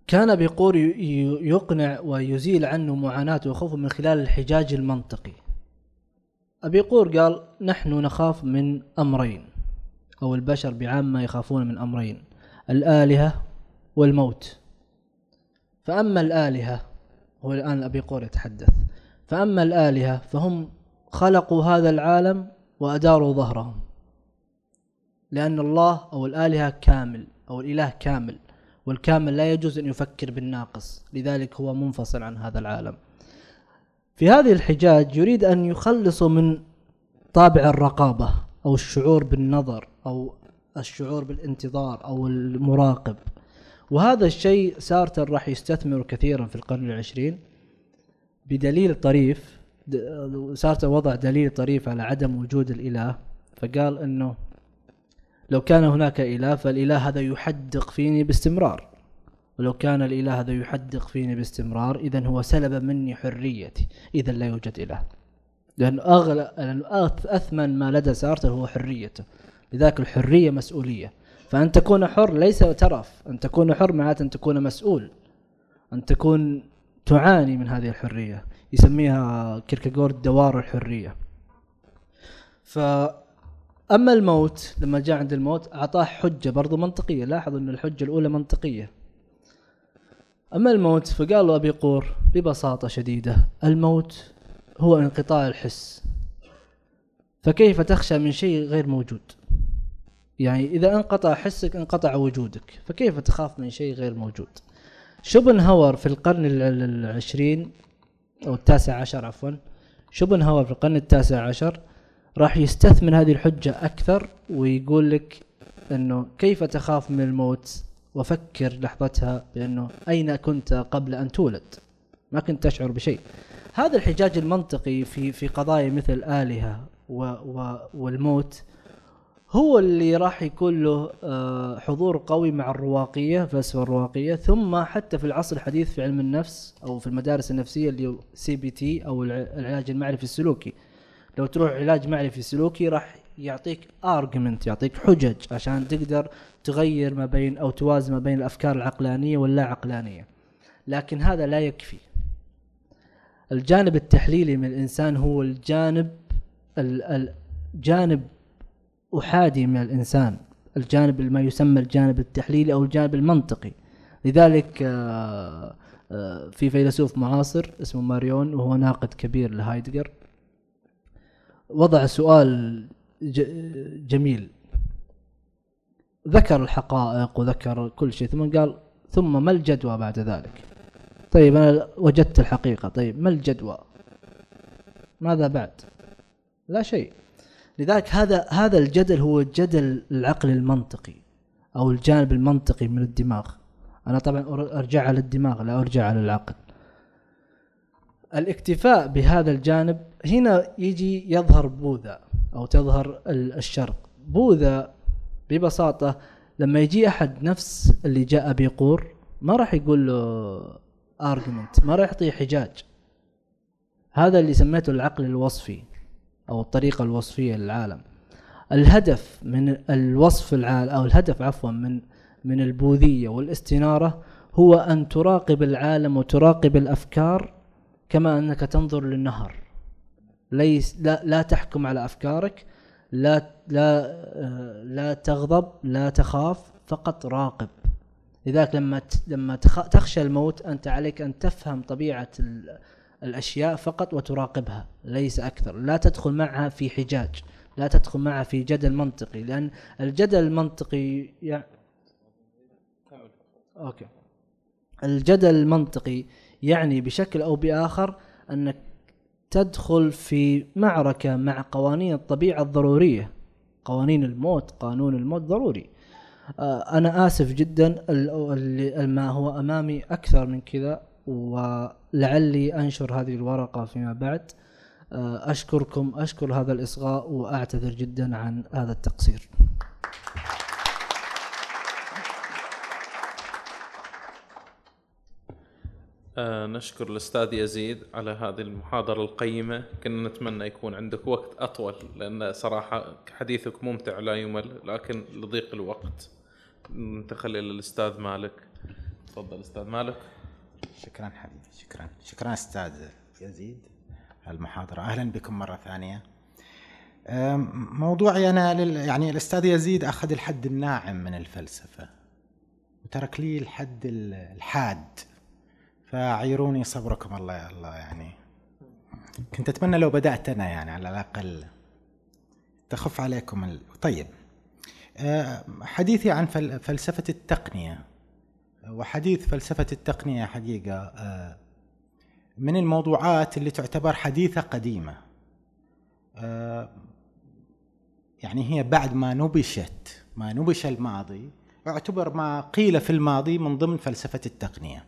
كان بيقول ي- ي- يقنع ويزيل عنه معاناته وخوفه من خلال الحجاج المنطقي. أبي قور قال نحن نخاف من أمرين أو البشر بعامة يخافون من أمرين. الآلهة والموت. فأما الآلهة هو الآن أبي قور يتحدث. فأما الآلهة فهم خلقوا هذا العالم وأداروا ظهرهم. لأن الله أو الآلهة كامل أو الإله كامل والكامل لا يجوز أن يفكر بالناقص. لذلك هو منفصل عن هذا العالم. في هذه الحجاج يريد أن يخلصوا من طابع الرقابة أو الشعور بالنظر أو الشعور بالانتظار أو المراقب. وهذا الشيء سارتر راح يستثمر كثيرا في القرن العشرين بدليل طريف سارتر وضع دليل طريف على عدم وجود الإله فقال أنه لو كان هناك إله فالإله هذا يحدق فيني باستمرار. ولو كان الإله هذا يحدق فيني باستمرار إذا هو سلب مني حريتي إذا لا يوجد إله. لأن أغلى أثمن ما لدى سارتر هو حريته. لذلك الحرية مسؤولية. فأن تكون حر ليس ترف أن تكون حر معناته أن تكون مسؤول. أن تكون تعاني من هذه الحرية. يسميها كيركيغورد دوار الحرية. فأما الموت لما جاء عند الموت أعطاه حجة برضو منطقية. لاحظوا أن الحجة الأولى منطقية. أما الموت فقال له أبي قور ببساطة شديدة الموت هو انقطاع الحس. فكيف تخشى من شيء غير موجود؟ يعني إذا انقطع حسك انقطع وجودك. فكيف تخاف من شيء غير موجود؟ شوبنهاور في القرن ال- ال- العشرين أو التاسع عشر عفوا شوبنهاور في القرن التاسع عشر راح يستثمر هذه الحجة أكثر ويقول لك أنه كيف تخاف من الموت؟ وفكر لحظتها بأنه أين كنت قبل أن تولد؟ ما كنت تشعر بشيء. هذا الحجاج المنطقي في في قضايا مثل الآلهة و و والموت هو اللي راح يكون له آه، حضور قوي مع الرواقية الفلسفة الرواقية. ثم حتى في العصر الحديث في علم النفس أو في المدارس النفسية اللي CBT الع- العلاج المعرفي السلوكي. لو تروح علاج معرفي سلوكي راح يعطيك argument يعطيك حجج عشان تقدر تغير ما بين أو توازن ما بين الأفكار العقلانية واللا عقلانية. لكن هذا لا يكفي. الجانب التحليلي من الإنسان هو الجانب ال- الجانب أحادي من الإنسان الجانب ما يسمى الجانب التحليلي أو الجانب المنطقي. لذلك آه، آه، في فيلسوف معاصر اسمه ماريون وهو ناقد كبير لهايدجر وضع سؤال جميل. ذكر الحقائق وذكر كل شيء ثم قال ثم ما الجدوى بعد ذلك؟ طيب أنا وجدت الحقيقة. طيب ما الجدوى؟ ماذا بعد؟ لا شيء. لذلك هذا هذا الجدل هو جدل العقل المنطقي أو الجانب المنطقي من الدماغ. أنا طبعا أرجع على الدماغ لا أرجع على العقل. الاكتفاء بهذا الجانب هنا يجي يظهر بوذا أو تظهر ال- الشرق. بوذا ببساطة لما يجي أحد نفس اللي جاء بيقور ما راح يقول له ارجمنت ما راح يعطيه حجاج. هذا اللي سميته العقل الوصفي. أو الطريقة الوصفية للعالم. الهدف من الوصف العالم أو الهدف عفوا من من البوذية والاستنارة هو أن تراقب العالم وتراقب الأفكار كما أنك تنظر للنهر. ليس لا لا تحكم على أفكارك لا لا آه، لا تغضب لا تخاف فقط راقب. لذلك لما لما تخ- تخشى الموت أنت عليك أن تفهم طبيعة ال- الأشياء فقط وتراقبها ليس أكثر. لا تدخل معها في حجاج لا تدخل معها في جدل منطقي لأن الجدل المنطقي يع- أوكي. الجدل المنطقي يعني بشكل أو بآخر أنك تدخل في معركة مع قوانين الطبيعة الضرورية قوانين الموت قانون الموت ضروري. آه، أنا آسف جدا ما هو أمامي أكثر من كذا ولعلي أنشر هذه الورقة فيما بعد. آه، أشكركم أشكر هذا الإصغاء وأعتذر جدا عن هذا التقصير. آه نشكر الأستاذ يزيد على هذه المحاضرة القيمة. كنا نتمنى يكون عندك وقت أطول لأن صراحة حديثك ممتع لا يمل لكن لضيق الوقت. ننتقل إلى الأستاذ مالك. تفضل أستاذ مالك. شكرا حبيبي شكرا. شكرا أستاذ يزيد المحاضرة. أهلا بكم مرة ثانية. موضوعي أنا لل يعني الأستاذ يزيد أخذ الحد الناعم من الفلسفة وترك لي الحد الحاد. فعيروني صبركم الله يا الله يعني. كنت أتمنى لو بدأت أنا يعني على الأقل. تخف عليكم ال... طيب. أه، حديثي عن فلسفة التقنية. وحديث فلسفة التقنية حقيقة أه، من الموضوعات اللي تعتبر حديثة قديمة. أه، يعني هي بعد ما نبشت ما نبش الماضي اعتبر ما قيل في الماضي من ضمن فلسفة التقنية.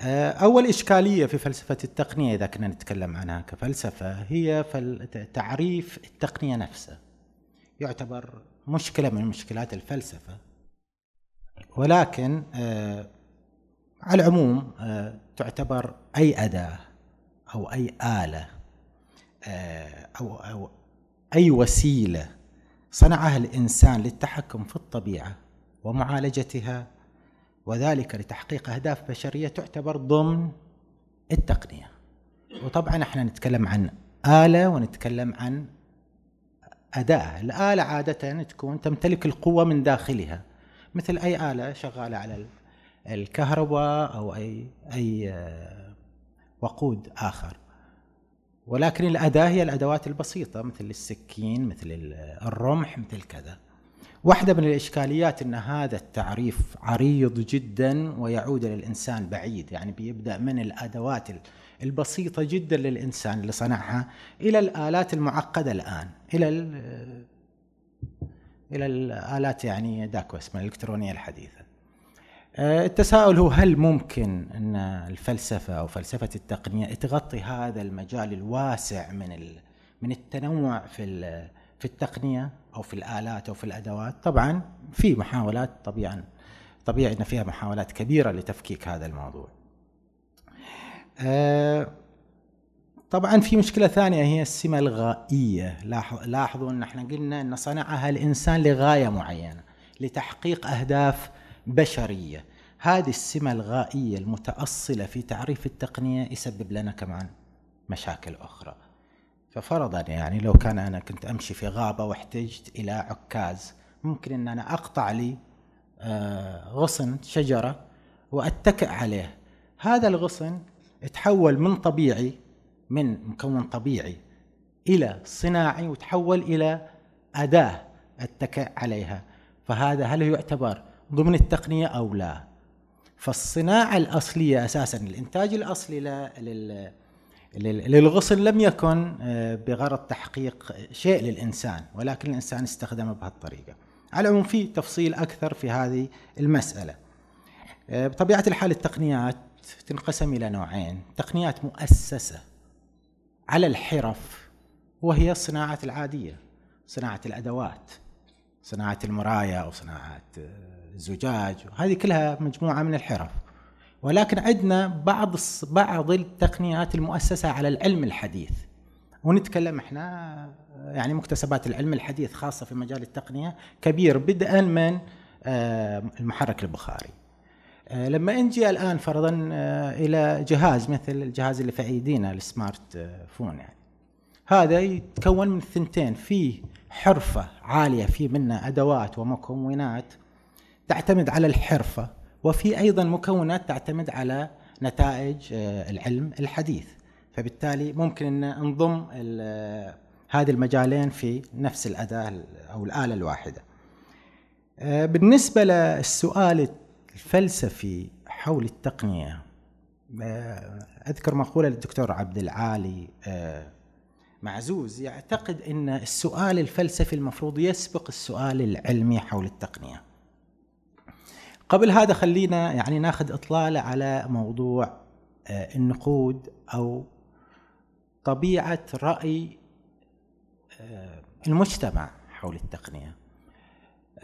آه، أول إشكالية في فلسفة التقنية إذا كنا نتكلم عنها كفلسفة هي تعريف التقنية نفسها. يعتبر مشكلة من مشكلات الفلسفة. ولكن آه، على العموم آه، تعتبر أي أداة أو أي آلة أو أو أي وسيلة صنعها الإنسان للتحكم في الطبيعة ومعالجتها وذلك لتحقيق أهداف بشرية تعتبر ضمن التقنية. وطبعا إحنا نتكلم عن آلة ونتكلم عن أداة. الآلة عادة تكون تمتلك القوة من داخلها. مثل أي آلة شغالة على الكهرباء أو أي أي آه، وقود آخر. ولكن الأداة هي الأدوات البسيطة مثل السكين مثل الرمح مثل كذا. واحدة من الإشكاليات أن هذا التعريف عريض جدا ويعود للإنسان بعيد يعني بيبدأ من الأدوات البسيطة جدا للإنسان اللي صنعها إلى الآلات المعقدة الآن إلى إلى الآلات يعني داكو اسمها الإلكترونية الحديثة. آه، التساؤل هو هل ممكن أن الفلسفة أو فلسفة التقنية تغطي هذا المجال الواسع من من التنوع في في التقنية أو في الآلات أو في الأدوات؟ طبعا في محاولات طبيعا طبيعي إن فيها محاولات كبيرة لتفكيك هذا الموضوع. آه، طبعا في مشكلة ثانية هي السمة الغائية. لاحظوا إن إحنا قلنا إن صنعها الإنسان لغاية معينة لتحقيق أهداف بشرية. هذه السمة الغائية المتأصلة في تعريف التقنية يسبب لنا كمان مشاكل أخرى. ففرضا يعني لو كان أنا كنت أمشي في غابة واحتجت إلى عكاز ممكن إن أنا أقطع لي آه، غصن شجرة وأتكئ عليه. هذا الغصن تحول من طبيعي من مكون طبيعي إلى صناعي وتحول إلى أداة اتكئ عليها. فهذا هل يعتبر ضمن التقنية أو لا؟ فالصناعة الأصلية أساسا الإنتاج الأصلي لل للغصن لم يكن آه، بغرض تحقيق شيء للإنسان ولكن الإنسان استخدمه بهالطريقة. على العموم في تفصيل أكثر في هذه المسألة. آه، بطبيعة الحال التقنيات تنقسم إلى نوعين. تقنيات مؤسسة على الحرف وهي الصناعة العادية صناعة الأدوات صناعة المرايا أو صناعة آه، الزجاج هذه كلها مجموعة من الحرف. ولكن عندنا بعض بعض التقنيات المؤسسة على العلم الحديث. ونتكلم إحنا يعني مكتسبات العلم الحديث خاصة في مجال التقنية كبير بدءا من آه، المحرك البخاري. آه، لما نجي الآن فرضا آه، إلى جهاز مثل الجهاز اللي في ايدينا السمارت فون يعني. هذا يتكون من ثنتين. فيه حرفة عالية في منه أدوات ومكونات تعتمد على الحرفة وفي أيضا مكونات تعتمد على نتائج آه، العلم الحديث. فبالتالي ممكن إن نضم هذه المجالين في نفس الأداة أو الآلة الواحدة. آه، بالنسبة للسؤال الفلسفي حول التقنية آه، أذكر مقولة للدكتور عبد العالي معزوز يعتقد إن السؤال الفلسفي المفروض يسبق السؤال العلمي حول التقنية. قبل هذا خلينا يعني ناخذ اطلاله على موضوع آه، النقود أو طبيعة رأي آه، المجتمع حول التقنية.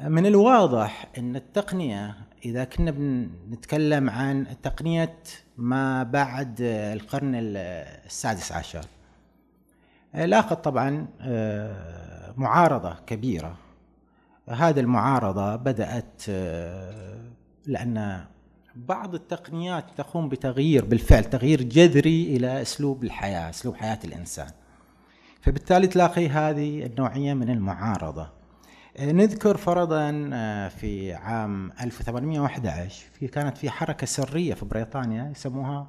من الواضح إن التقنية إذا كنا بنتكلم عن تقنية ما بعد القرن السادس عشر. لاقت طبعا آه، معارضة كبيرة. هذه المعارضة بدأت لأن بعض التقنيات تقوم بتغيير بالفعل تغيير جذري إلى أسلوب الحياة أسلوب حياة الإنسان. فبالتالي تلاقي هذه النوعية من المعارضة. نذكر فرضا آه، في عام 1811 في كانت في حركة سرية في بريطانيا يسموها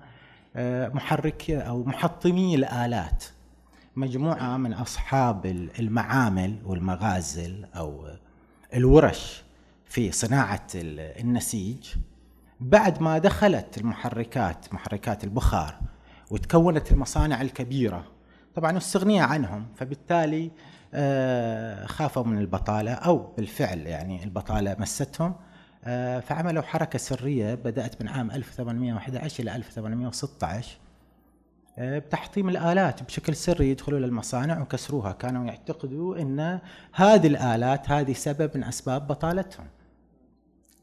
آه، محرك أو محطمي الآلات. مجموعة من أصحاب المعامل والمغازل أو الورش في صناعة النسيج. بعد ما دخلت المحركات محركات البخار وتكونت المصانع الكبيرة طبعا استغنية عنهم فبالتالي آه، خافوا من البطالة أو بالفعل يعني البطالة مستهم. آه، فعملوا حركة سرية بدأت من عام 1811 إلى 1816 آه، بتحطيم الآلات بشكل سري يدخلوا للمصانع وكسروها كانوا يعتقدوا أن هذه الآلات هذه سبب من أسباب بطالتهم.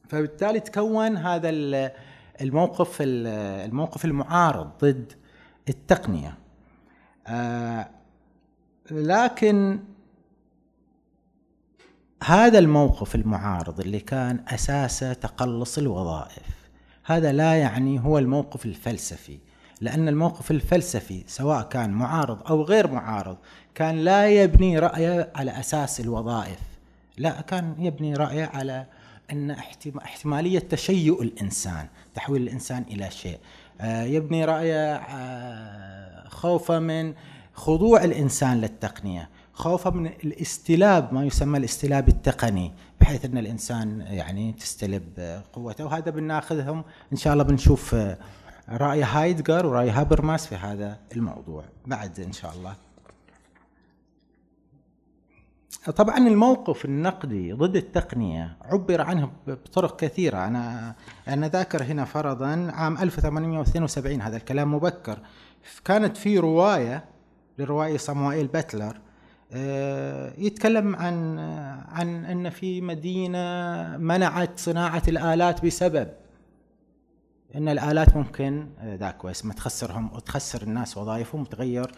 فبالتالي تكون هذا الموقف الموقف المعارض ضد التقنية. لكن هذا الموقف المعارض اللي كان اساسه تقلص الوظائف. هذا لا يعني هو الموقف الفلسفي لأن الموقف الفلسفي سواء كان معارض أو غير معارض كان لا يبني رايه على أساس الوظائف لا كان يبني رايه على أن احتمالية تشيؤ الإنسان تحويل الإنسان إلى شيء. آه، يبني رايه آه، خوفا من خضوع الإنسان للتقنية. خوفا من الاستلاب ما يسمى الاستلاب التقني بحيث أن الإنسان يعني تستلب قوته. وهذا بناخذهم إن شاء الله بنشوف رأي هايدجر ورأي هابرماس في هذا الموضوع. بعد إن شاء الله. طبعا الموقف النقدي ضد التقنية عبر عنه بطرق كثيرة. أنا أنا ذاكر هنا فرضا عام 1872 هذا الكلام مبكر. كانت في رواية للروائي صموئيل باتلر يتكلم عن عن إن في مدينة منعت صناعة الآلات بسبب إن الآلات ممكن آه، ذاك ما تخسرهم وتخسر الناس وظائفهم وتغير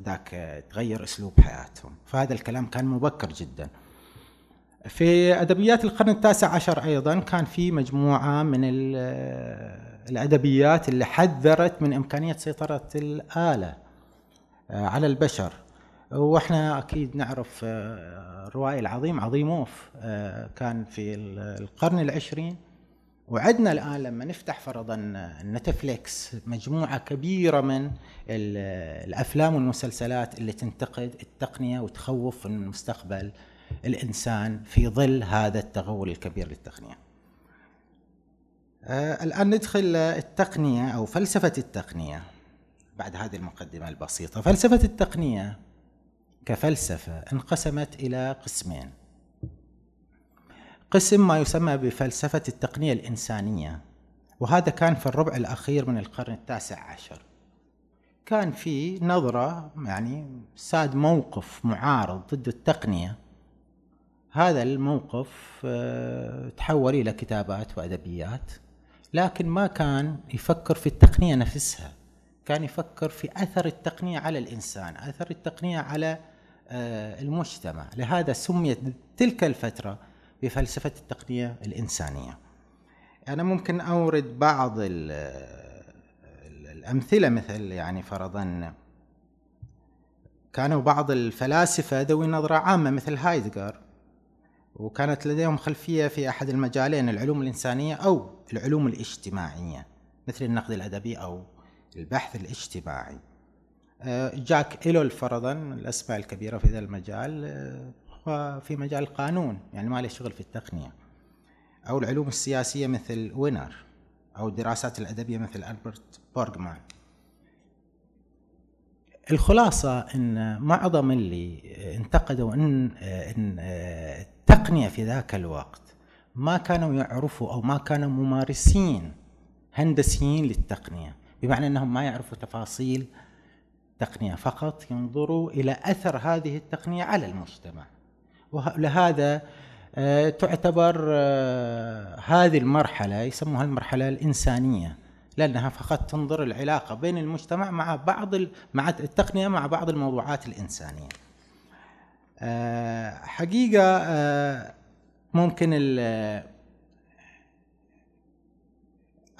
ذاك آه، تغير أسلوب حياتهم. فهذا الكلام كان مبكر جدا. في أدبيات القرن التاسع عشر أيضا كان في مجموعة من الأدبيات اللي حذرت من إمكانية سيطرة الآلة آه، على البشر. وإحنا أكيد نعرف آه، الروائي العظيم عظيموف آه، كان في القرن العشرين وعدنا الآن لما نفتح فرضا نتفليكس مجموعة كبيرة من الأفلام والمسلسلات اللي تنتقد التقنية وتخوف من مستقبل الإنسان في ظل هذا التغول الكبير للتقنية. الآن ندخل التقنية أو فلسفة التقنية. بعد هذه المقدمة البسيطة فلسفة التقنية كفلسفة انقسمت إلى قسمين. قسم ما يسمى بفلسفة التقنية الإنسانية وهذا كان في الربع الأخير من القرن التاسع عشر. كان في نظرة يعني ساد موقف معارض ضد التقنية. هذا الموقف آه، تحول إلى كتابات وأدبيات لكن ما كان يفكر في التقنية نفسها كان يفكر في أثر التقنية على الإنسان، أثر التقنية على المجتمع، لهذا سميت تلك الفترة بفلسفة التقنية الإنسانية. أنا ممكن أورد بعض الأمثلة مثل يعني فرضا كانوا بعض الفلاسفة ذوي نظرة عامة مثل هايدغر. وكانت لديهم خلفية في أحد المجالين العلوم الإنسانية أو العلوم الاجتماعية مثل النقد الأدبي أو البحث الاجتماعي. آه، جاك إيلول فرضا الأسماء الكبيرة في ذا المجال آه، هو في مجال القانون يعني ما له شغل في التقنية. أو العلوم السياسية مثل وينر أو الدراسات الأدبية مثل ألبرت بورغمان. الخلاصة أن معظم اللي انتقدوا أن أن التقنية في ذاك الوقت ما كانوا يعرفوا أو ما كانوا ممارسين هندسيين للتقنية. بمعنى إنهم ما يعرفوا تفاصيل تقنيه فقط ينظروا إلى أثر هذه التقنية على المجتمع ولهذا آه، تعتبر آه، هذه المرحلة يسموها المرحلة الإنسانية لأنها فقط تنظر العلاقة بين المجتمع مع بعض مع التقنية مع بعض الموضوعات الإنسانية. آه، حقيقة ممكن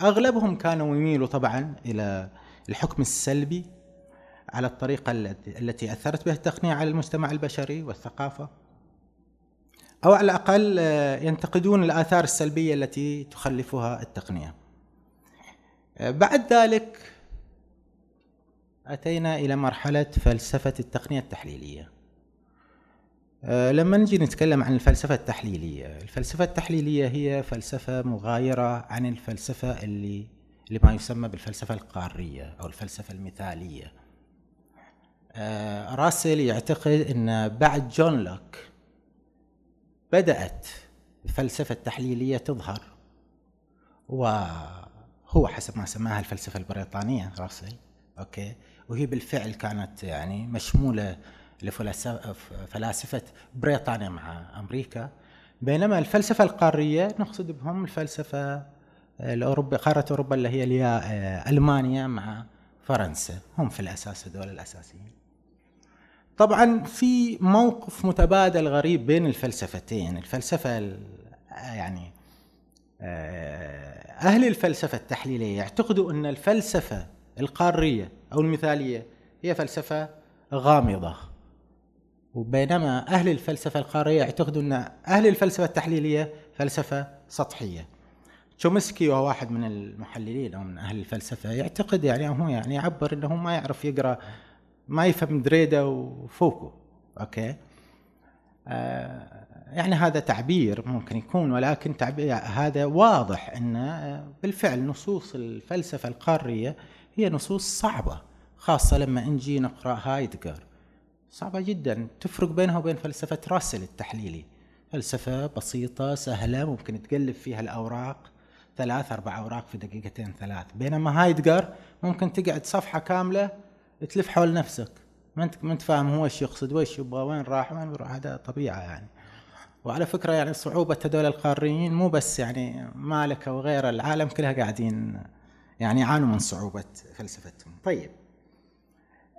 أغلبهم كانوا يميلوا طبعا إلى الحكم السلبي على الطريقة التي أثرت بها التقنية على المجتمع البشري والثقافة؟ أو على الأقل آه، ينتقدون الآثار السلبية التي تخلفها التقنية. آه، بعد ذلك أتينا إلى مرحلة فلسفة التقنية التحليلية. آه، لما نجي نتكلم عن الفلسفة التحليلية الفلسفة التحليلية هي فلسفة مغايرة عن الفلسفة اللي لما يسمى بالفلسفة القارية أو الفلسفة المثالية. راسل يعتقد أن بعد جون لوك بدأت الفلسفة التحليلية تظهر وهو حسب ما سماها الفلسفة البريطانية راسل okay؟ وهي بالفعل كانت يعني مشمولة لفلاسفة بريطانيا مع أمريكا. بينما الفلسفة القارية نقصد بهم الفلسفة الأوروبية قارة أوروبا اللي هي آه، ألمانيا مع فرنسا. هم في الأساس هذول الأساسيين. طبعا في موقف متبادل غريب بين الفلسفتين. الفلسفة يعني آه، أهل الفلسفة التحليلية يعتقدوا أن الفلسفة القارية أو المثالية هي فلسفة غامضة. وبينما أهل الفلسفة القارية يعتقدوا أن أهل الفلسفة التحليلية فلسفة سطحية. تشومسكي وهو واحد من المحللين أو من أهل الفلسفة يعتقد يعني هو يعني يعبر أنه ما يعرف يقرأ ما يفهم دريدا وفوكو أوكي؟ آه يعني هذا تعبير ممكن يكون ولكن تعبير هذا واضح أن بالفعل نصوص الفلسفة القارية هي نصوص صعبة خاصة لما نجي نقرأ هايدغر. صعبة جدا تفرق بينها وبين فلسفة راسل التحليلي. فلسفة بسيطة سهلة ممكن تقلب فيها الأوراق ثلاث أربع أوراق في دقيقتين ثلاث. بينما هايدجر ممكن تقعد صفحة كاملة تلف حول نفسك. ما انت ما انت فاهم هو إيش يقصد وإيش يبغى وين راح وين بيروح. هذا طبيعة يعني. وعلى فكرة يعني صعوبة هذول القاريين مو بس يعني مالك وغيره العالم كلها قاعدين يعني يعانوا من صعوبة فلسفتهم. طيب.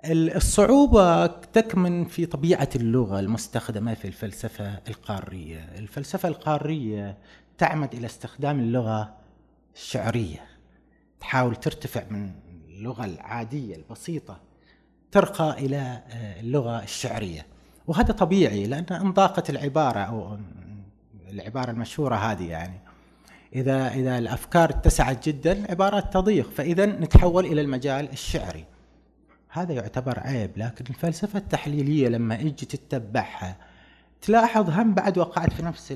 الصعوبة تكمن في طبيعة اللغة المستخدمة في الفلسفة القارية. الفلسفة القارية تعمد إلى استخدام اللغة الشعرية. تحاول ترتفع من اللغة العادية البسيطة ترقى إلى آه، اللغة الشعرية. وهذا طبيعي لأن إن ضاقت العبارة أو العبارة المشهورة هذه يعني إذا إذا الأفكار اتسعت جدا العبارات تضيق فإذا نتحول إلى المجال الشعري. هذا يعتبر عيب لكن الفلسفة التحليلية لما أجي تتبعها تلاحظ هم بعد وقعت في نفس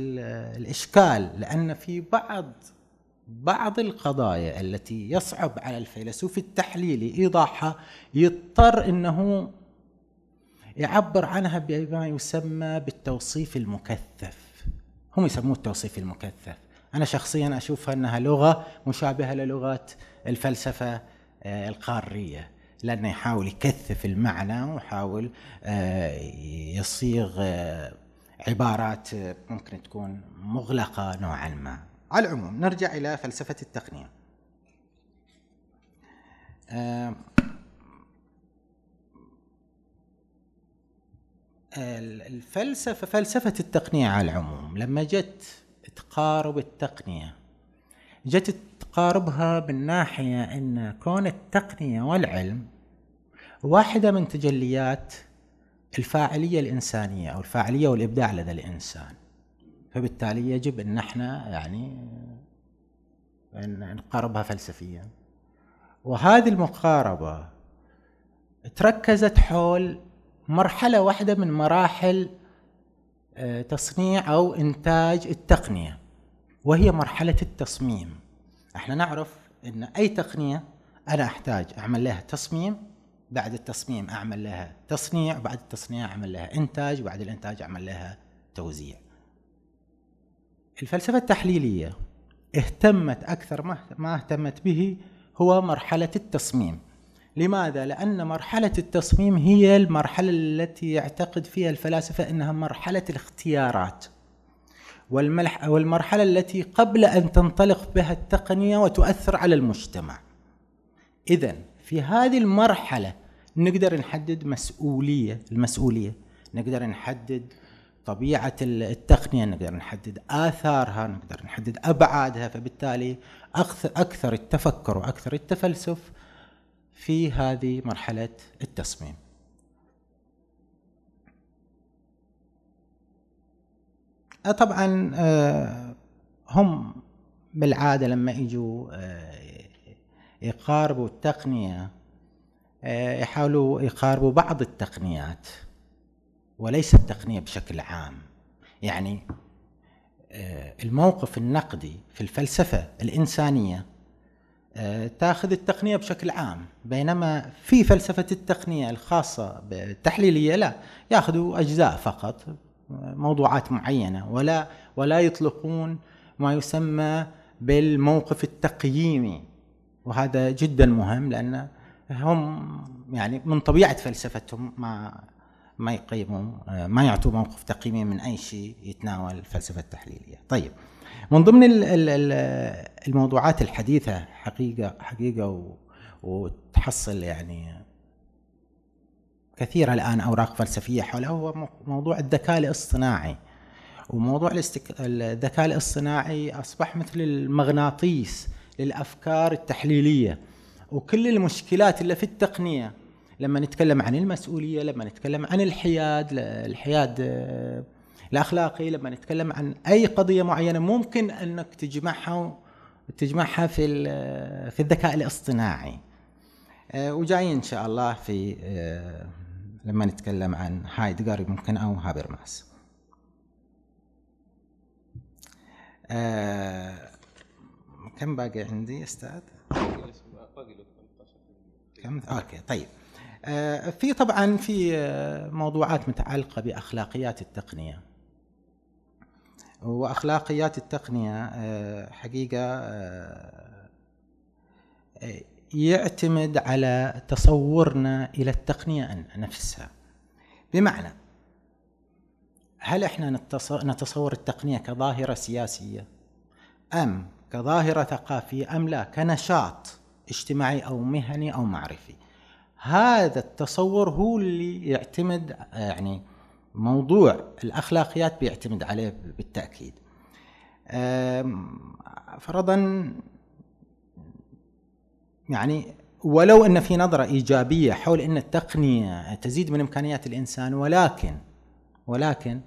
الإشكال لأن في بعض بعض القضايا التي يصعب على الفيلسوف التحليلي إيضاحها يضطر أنه يعبر عنها بما يسمى بالتوصيف المكثف هم يسموه التوصيف المكثف أنا شخصيا أشوفها أنها لغة مشابهة للغة الفلسفة آه، القارية لأنه يحاول يكثف المعنى ويحاول آه، يصيغ آه، عبارات ممكن تكون مغلقة نوعا ما. على العموم نرجع إلى فلسفة التقنية. الفلسفة فلسفة التقنية على العموم لما جت تقارب التقنية جت تقاربها من ناحية أن كون التقنية والعلم واحدة من تجليات الفاعلية الإنسانية أو الفاعلية والإبداع لدى الإنسان فبالتالي يجب أن إحنا يعني أن نقاربها فلسفيا. وهذه المقاربة تركزت حول مرحلة واحدة من مراحل آه، تصنيع أو إنتاج التقنية وهي مرحلة التصميم. إحنا نعرف إن أي تقنية أنا أحتاج أعمل لها تصميم بعد التصميم أعمل لها تصنيع بعد التصنيع أعمل لها إنتاج بعد الإنتاج أعمل لها توزيع. الفلسفة التحليلية اهتمت أكثر ما اهتمت به هو مرحلة التصميم. لماذا؟ لأن مرحلة التصميم هي المرحلة التي يعتقد فيها الفلاسفة إنها مرحلة الاختيارات والمرحلة التي قبل أن تنطلق بها التقنية وتؤثر على المجتمع. إذا في هذه المرحلة نقدر نحدد مسؤولية المسؤولية. نقدر نحدد طبيعة التقنية نقدر نحدد آثارها نقدر نحدد أبعادها فبالتالي أكثر التفكر وأكثر التفلسف في هذه مرحلة التصميم. آه، طبعا آه، هم بالعادة لما يجوا آه، يقاربوا التقنية يحاولوا يقاربوا بعض التقنيات. وليس التقنية بشكل عام. يعني الموقف النقدي في الفلسفة الإنسانية تاخذ التقنية بشكل عام. بينما في فلسفة التقنية الخاصة بالتحليلية لا ياخذوا أجزاء فقط موضوعات معينة ولا ولا يطلقون ما يسمى بالموقف التقييمي. وهذا جدا مهم لأن هم يعني من طبيعة فلسفتهم ما ما يقيموا ما يعطوا موقف تقييمي من أي شيء يتناول الفلسفة التحليلية. طيب من ضمن الموضوعات الحديثة حقيقة حقيقة وتحصل يعني كثيرة الآن أوراق فلسفية حوله هو موضوع الذكاء الاصطناعي. وموضوع الاستك... الذكاء الاصطناعي أصبح مثل المغناطيس للأفكار التحليلية. وكل المشكلات اللي في التقنية لما نتكلم عن المسؤولية لما نتكلم عن الحياد الحياد آه، الأخلاقي لما نتكلم عن أي قضية معينة ممكن أنك تجمعها تجمعها في في الذكاء الاصطناعي آه، وجايين إن شاء الله في آه، لما نتكلم عن هايدجر ممكن أو هابرماس آه كم باقي عندي أستاذ؟ كم؟ أوكي طيب آه في طبعا في آه، موضوعات متعلقة بأخلاقيات التقنية. وأخلاقيات التقنية آه حقيقة آه يعتمد على تصورنا إلى التقنية نفسها. بمعنى هل إحنا نتصور التقنية كظاهرة سياسية؟ أم كظاهرة ثقافية؟ أم لا؟ كنشاط اجتماعي أو مهني أو معرفي؟ هذا التصور هو اللي يعتمد يعني موضوع الأخلاقيات بيعتمد عليه بالتأكيد. فرضا يعني ولو أن في نظرة إيجابية حول أن التقنية تزيد من إمكانيات الإنسان ولكن ولكن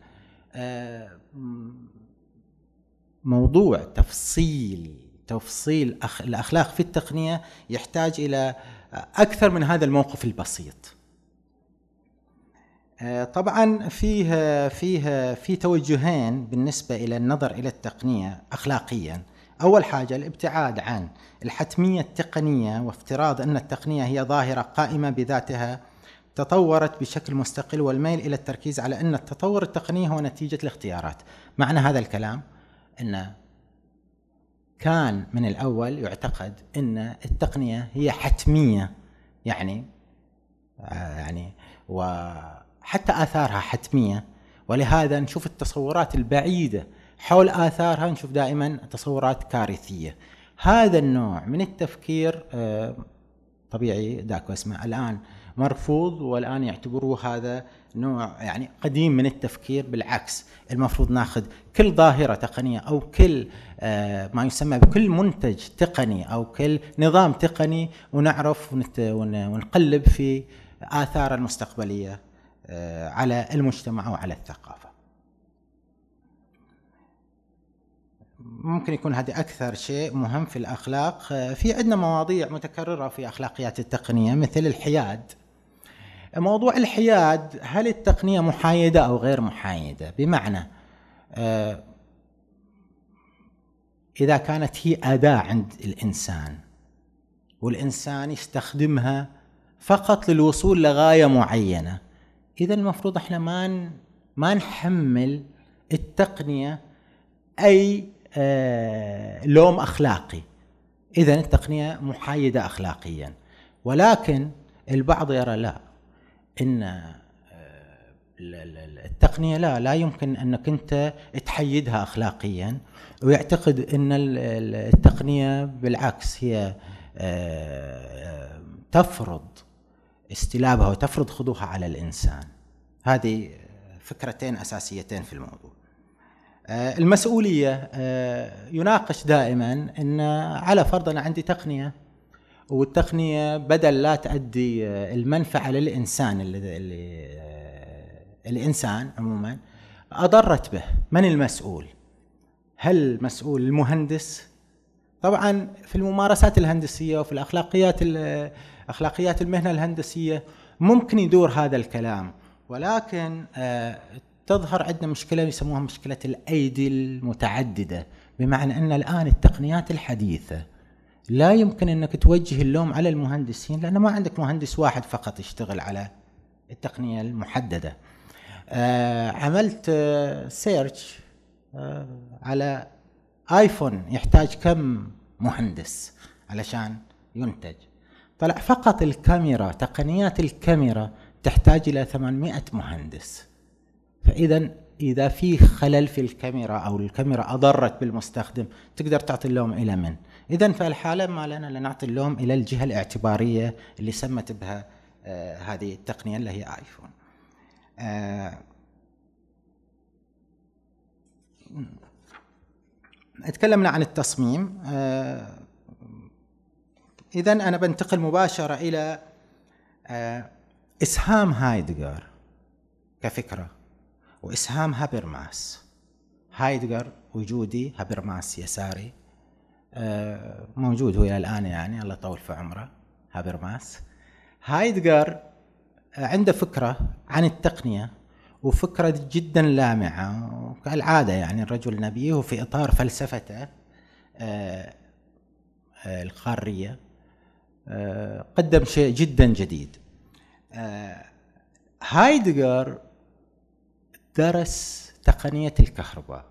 موضوع تفصيل تفصيل الأخلاق في التقنية يحتاج إلى أكثر من هذا الموقف البسيط. آه، طبعا فيه فيه في توجهين بالنسبة إلى النظر إلى التقنية اخلاقيا أول حاجة الابتعاد عن الحتمية التقنية وافتراض أن التقنية هي ظاهرة قائمة بذاتها تطورت بشكل مستقل والميل إلى التركيز على أن التطور التقني هو نتيجة الاختيارات معنى هذا الكلام أن كان من الأول يعتقد أن التقنية هي حتمية يعني يعني وحتى آثارها حتمية. ولهذا نشوف التصورات البعيدة حول آثارها نشوف دائما تصورات كارثية. هذا النوع من التفكير آه، طبيعي داكو اسمه الآن مرفوض والآن يعتبروه هذا نوع يعني قديم من التفكير بالعكس المفروض ناخذ كل ظاهرة تقنية أو كل آه، ما يسمى بكل منتج تقني أو كل نظام تقني ونعرف ونقلب في آثار المستقبلية آه، على المجتمع وعلى الثقافة. ممكن يكون هذا أكثر شيء مهم في الأخلاق في عندنا مواضيع متكررة في أخلاقيات التقنية مثل الحياد. موضوع الحياد هل التقنية محايدة أو غير محايدة؟ بمعنى آه، إذا كانت هي أداة عند الإنسان والإنسان يستخدمها فقط للوصول لغاية معينة إذا المفروض إحنا ما ما نحمل التقنية أي آه، لوم أخلاقي. إذا التقنية محايدة اخلاقيا ولكن البعض يرى لا. إن آه، التقنية لا لا يمكن أنك أنت تحيدها اخلاقيا ويعتقد إن التقنية بالعكس هي آه، تفرض استلابها وتفرض خضوعها على الإنسان هذه فكرتين أساسيتين في الموضوع. آه، المسؤولية آه، يناقش دائما إن على فرض أنا عندي تقنية والتقنية بدل لا تؤدي المنفعة للإنسان اللي, اللي الإنسان عموما أضرت به من المسؤول؟ هل مسؤول المهندس؟ طبعا في الممارسات الهندسية وفي الأخلاقيات أخلاقيات المهنة الهندسية ممكن يدور هذا الكلام ولكن آه، تظهر عندنا مشكلة يسموها مشكلة الأيدي المتعددة بمعنى أن الآن التقنيات الحديثة لا يمكن أنك توجه اللوم على المهندسين لأن ما عندك مهندس واحد فقط يشتغل على التقنية المحددة. آه عملت آه سيرش آه على آيفون يحتاج كم مهندس علشان ينتج طلع فقط الكاميرا تقنيات الكاميرا تحتاج إلى 800 مهندس فاذا إذا في خلل في الكاميرا أو الكاميرا أضرت بالمستخدم تقدر تعطي اللوم إلى من؟ اذا في الحاله ما لنا نعطي اللوم إلى الجهة الاعتبارية اللي سمت بها آه هذه التقنية اللي هي آيفون. آه تكلمنا عن التصميم. آه اذا أنا بنتقل مباشرة إلى آه إسهام هايدجر كفكرة. وإسهام هابرماس. هايدجر وجودي هابرماس يساري. آه موجود هو إلى الآن يعني الله يطول في عمره هابرماس. هايدجر عنده فكرة عن التقنية وفكرة جدا لامعة كالعادة يعني الرجل نبيه في إطار فلسفته آه، آه، القارية آه، قدم شيء جدا جديد. هايدجر درس تقنية الكهرباء.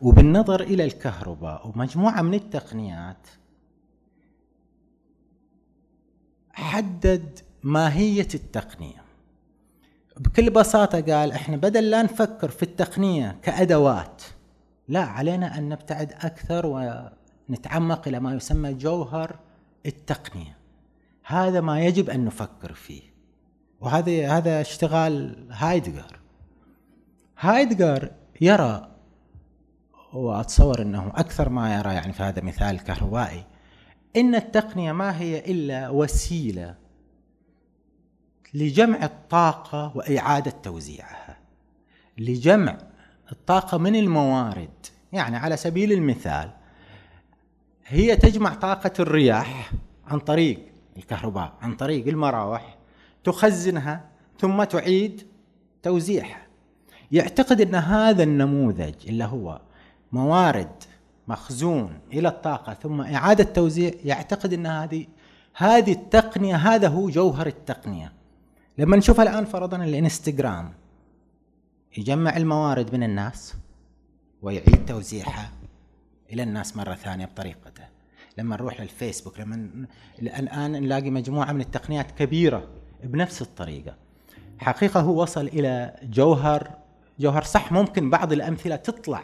وبالنظر إلى الكهرباء ومجموعة من التقنيات حدد ماهية التقنية. بكل بساطة قال إحنا بدل لا نفكر في التقنية كأدوات لا علينا أن نبتعد أكثر ونتعمق إلى ما يسمى جوهر التقنية. هذا ما يجب أن نفكر فيه. وهذا هذا اشتغال هايدجر هايدجر يرى واتصور إنه أكثر ما يرى يعني في هذا مثال كهربائي إن التقنية ما هي إلا وسيلة لجمع الطاقة وإعادة توزيعها. لجمع الطاقة من الموارد. يعني على سبيل المثال هي تجمع طاقة الرياح عن طريق الكهرباء عن طريق المراوح تخزنها ثم تعيد توزيعها. يعتقد أن هذا النموذج اللي هو موارد مخزون إلى الطاقة ثم إعادة توزيع يعتقد أن هذه هذه التقنية هذا هو جوهر التقنية. لما نشوف الآن فرضا الإنستغرام يجمع الموارد من الناس ويعيد توزيعها إلى الناس مرة ثانية بطريقته. لما نروح للفيسبوك لما الآن نلاقي مجموعة من التقنيات كبيرة بنفس الطريقة. حقيقة هو وصل إلى جوهر جوهر صح ممكن بعض الأمثلة تطلع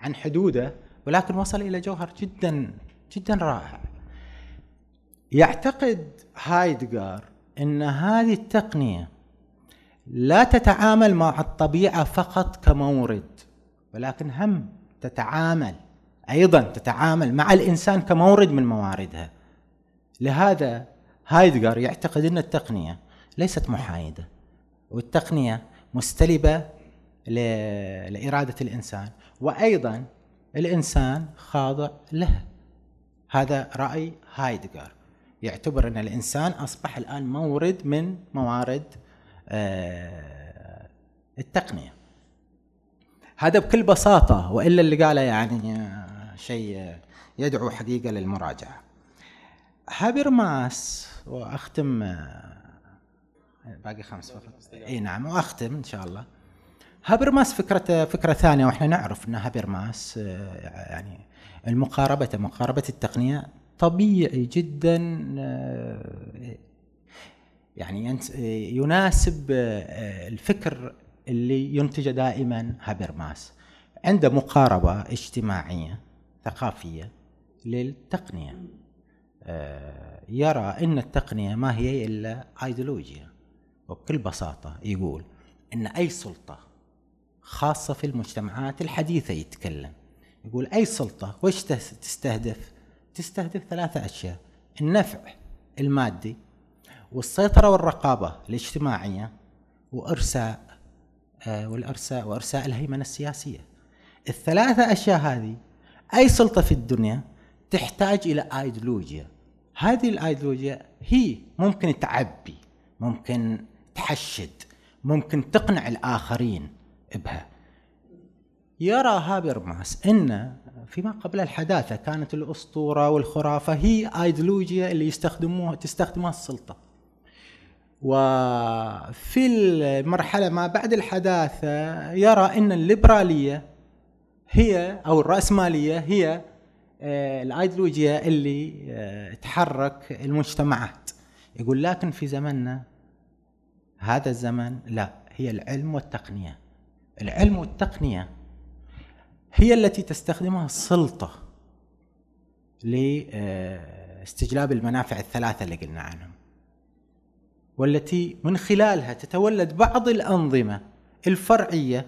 عن حدوده ولكن وصل إلى جوهر جدا جدا رائع. يعتقد هايدجار إن هذه التقنية لا تتعامل مع الطبيعة فقط كمورد ولكن هم تتعامل أيضا تتعامل مع الإنسان كمورد من مواردها. لهذا هايدجر يعتقد إن التقنية ليست محايدة والتقنية مستلبة لإرادة الإنسان وأيضا الإنسان خاضع له. هذا رأي هايدجر يعتبر إن الإنسان أصبح الآن مورد من موارد آه، التقنية. هذا بكل بساطة وإلا اللي قاله يعني آه، شيء يدعو حقيقة للمراجعة. هابرماس وأختم آه، باقي خمس فقط. إي نعم وأختم إن شاء الله. هابرماس فكرة فكرة ثانية وإحنا نعرف إن هابرماس يعني المقاربة مقاربة التقنية طبيعي جدا آه، يعني يناسب آه، الفكر اللي ينتج دائما هابرماس. عنده مقاربة اجتماعية ثقافية للتقنية. آه، يرى أن التقنية ما هي إلا أيديولوجيا وبكل بساطة يقول إن أي سلطة خاصة في المجتمعات الحديثة يتكلم. يقول أي سلطة وش تستهدف؟ تستهدف ثلاثة أشياء. النفع المادي والسيطرة والرقابة الاجتماعية وإرساء آه، والإرساء وإرساء الهيمنة السياسية. الثلاثة أشياء هذه أي سلطة في الدنيا تحتاج إلى ايديولوجيا هذه الآيديولوجيا هي ممكن تعبي ممكن تحشد ممكن تقنع الآخرين بها. يرى هابرماس إن فيما قبل الحداثة كانت الأسطورة والخرافة هي آيديولوجيا اللي يستخدموها تستخدمها السلطة. وفي المرحلة ما بعد الحداثة يرى إن الليبرالية هي أو الرأسمالية هي الأيديولوجيا اللي آه، تحرك المجتمعات. يقول لكن في زمننا هذا الزمن لا هي العلم والتقنية. العلم والتقنية هي التي تستخدمها السلطة لاستجلاب المنافع الثلاثة اللي قلنا عنهم والتي من خلالها تتولد بعض الأنظمة الفرعية.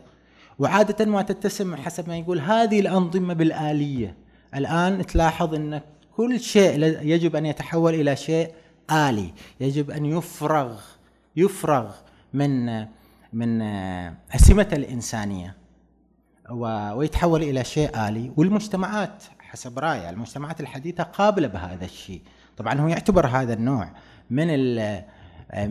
وعادة ما تتسم حسب ما يقول هذه الأنظمة بالآلية. الآن تلاحظ إن كل شيء يجب أن يتحول إلى شيء آلي. يجب أن يفرغ يفرغ من من أسمة الإنسانية ويتحول إلى شيء آلي. والمجتمعات حسب رأيي المجتمعات الحديثة قابلة بهذا الشيء. طبعا هو يعتبر هذا النوع من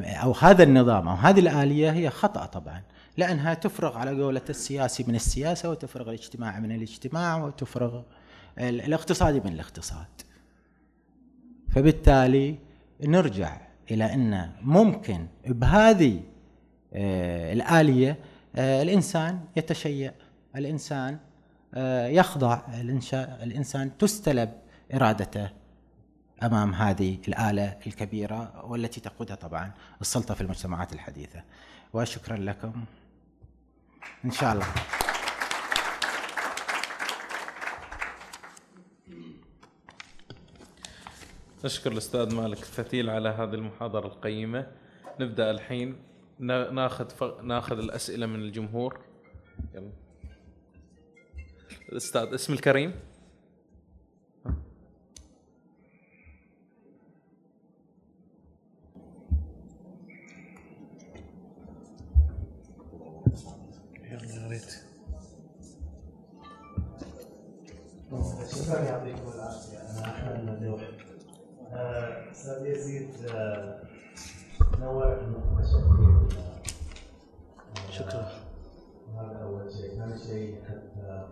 أو هذا النظام أو هذه الآلية هي خطأ طبعا. لأنها تفرغ على قولة السياسي من السياسة وتفرغ الاجتماعي من الاجتماع وتفرغ الاقتصادي من الاقتصاد. فبالتالي نرجع إلى أن ممكن بهذه آه، الآلية آه، الإنسان يتشيع الإنسان آه، يخضع الإنسان تستلب إرادته أمام هذه الآلة الكبيرة والتي تقودها طبعا السلطة في المجتمعات الحديثة. وشكرا لكم. إن شاء الله. نشكر الأستاذ مالك الفتيل على هذه المحاضرة القيمة. نبدأ الحين. ناخذ ف... ناخذ الأسئلة من الجمهور. يلا. الأستاذ اسم الكريم؟ يلا يا ريت. شكرا يعطيكم العافيه أنا أحمد المدوح آه، أستاذ يزيد آه، نورت شكرا. هذا اول شيء، ثاني شيء حتى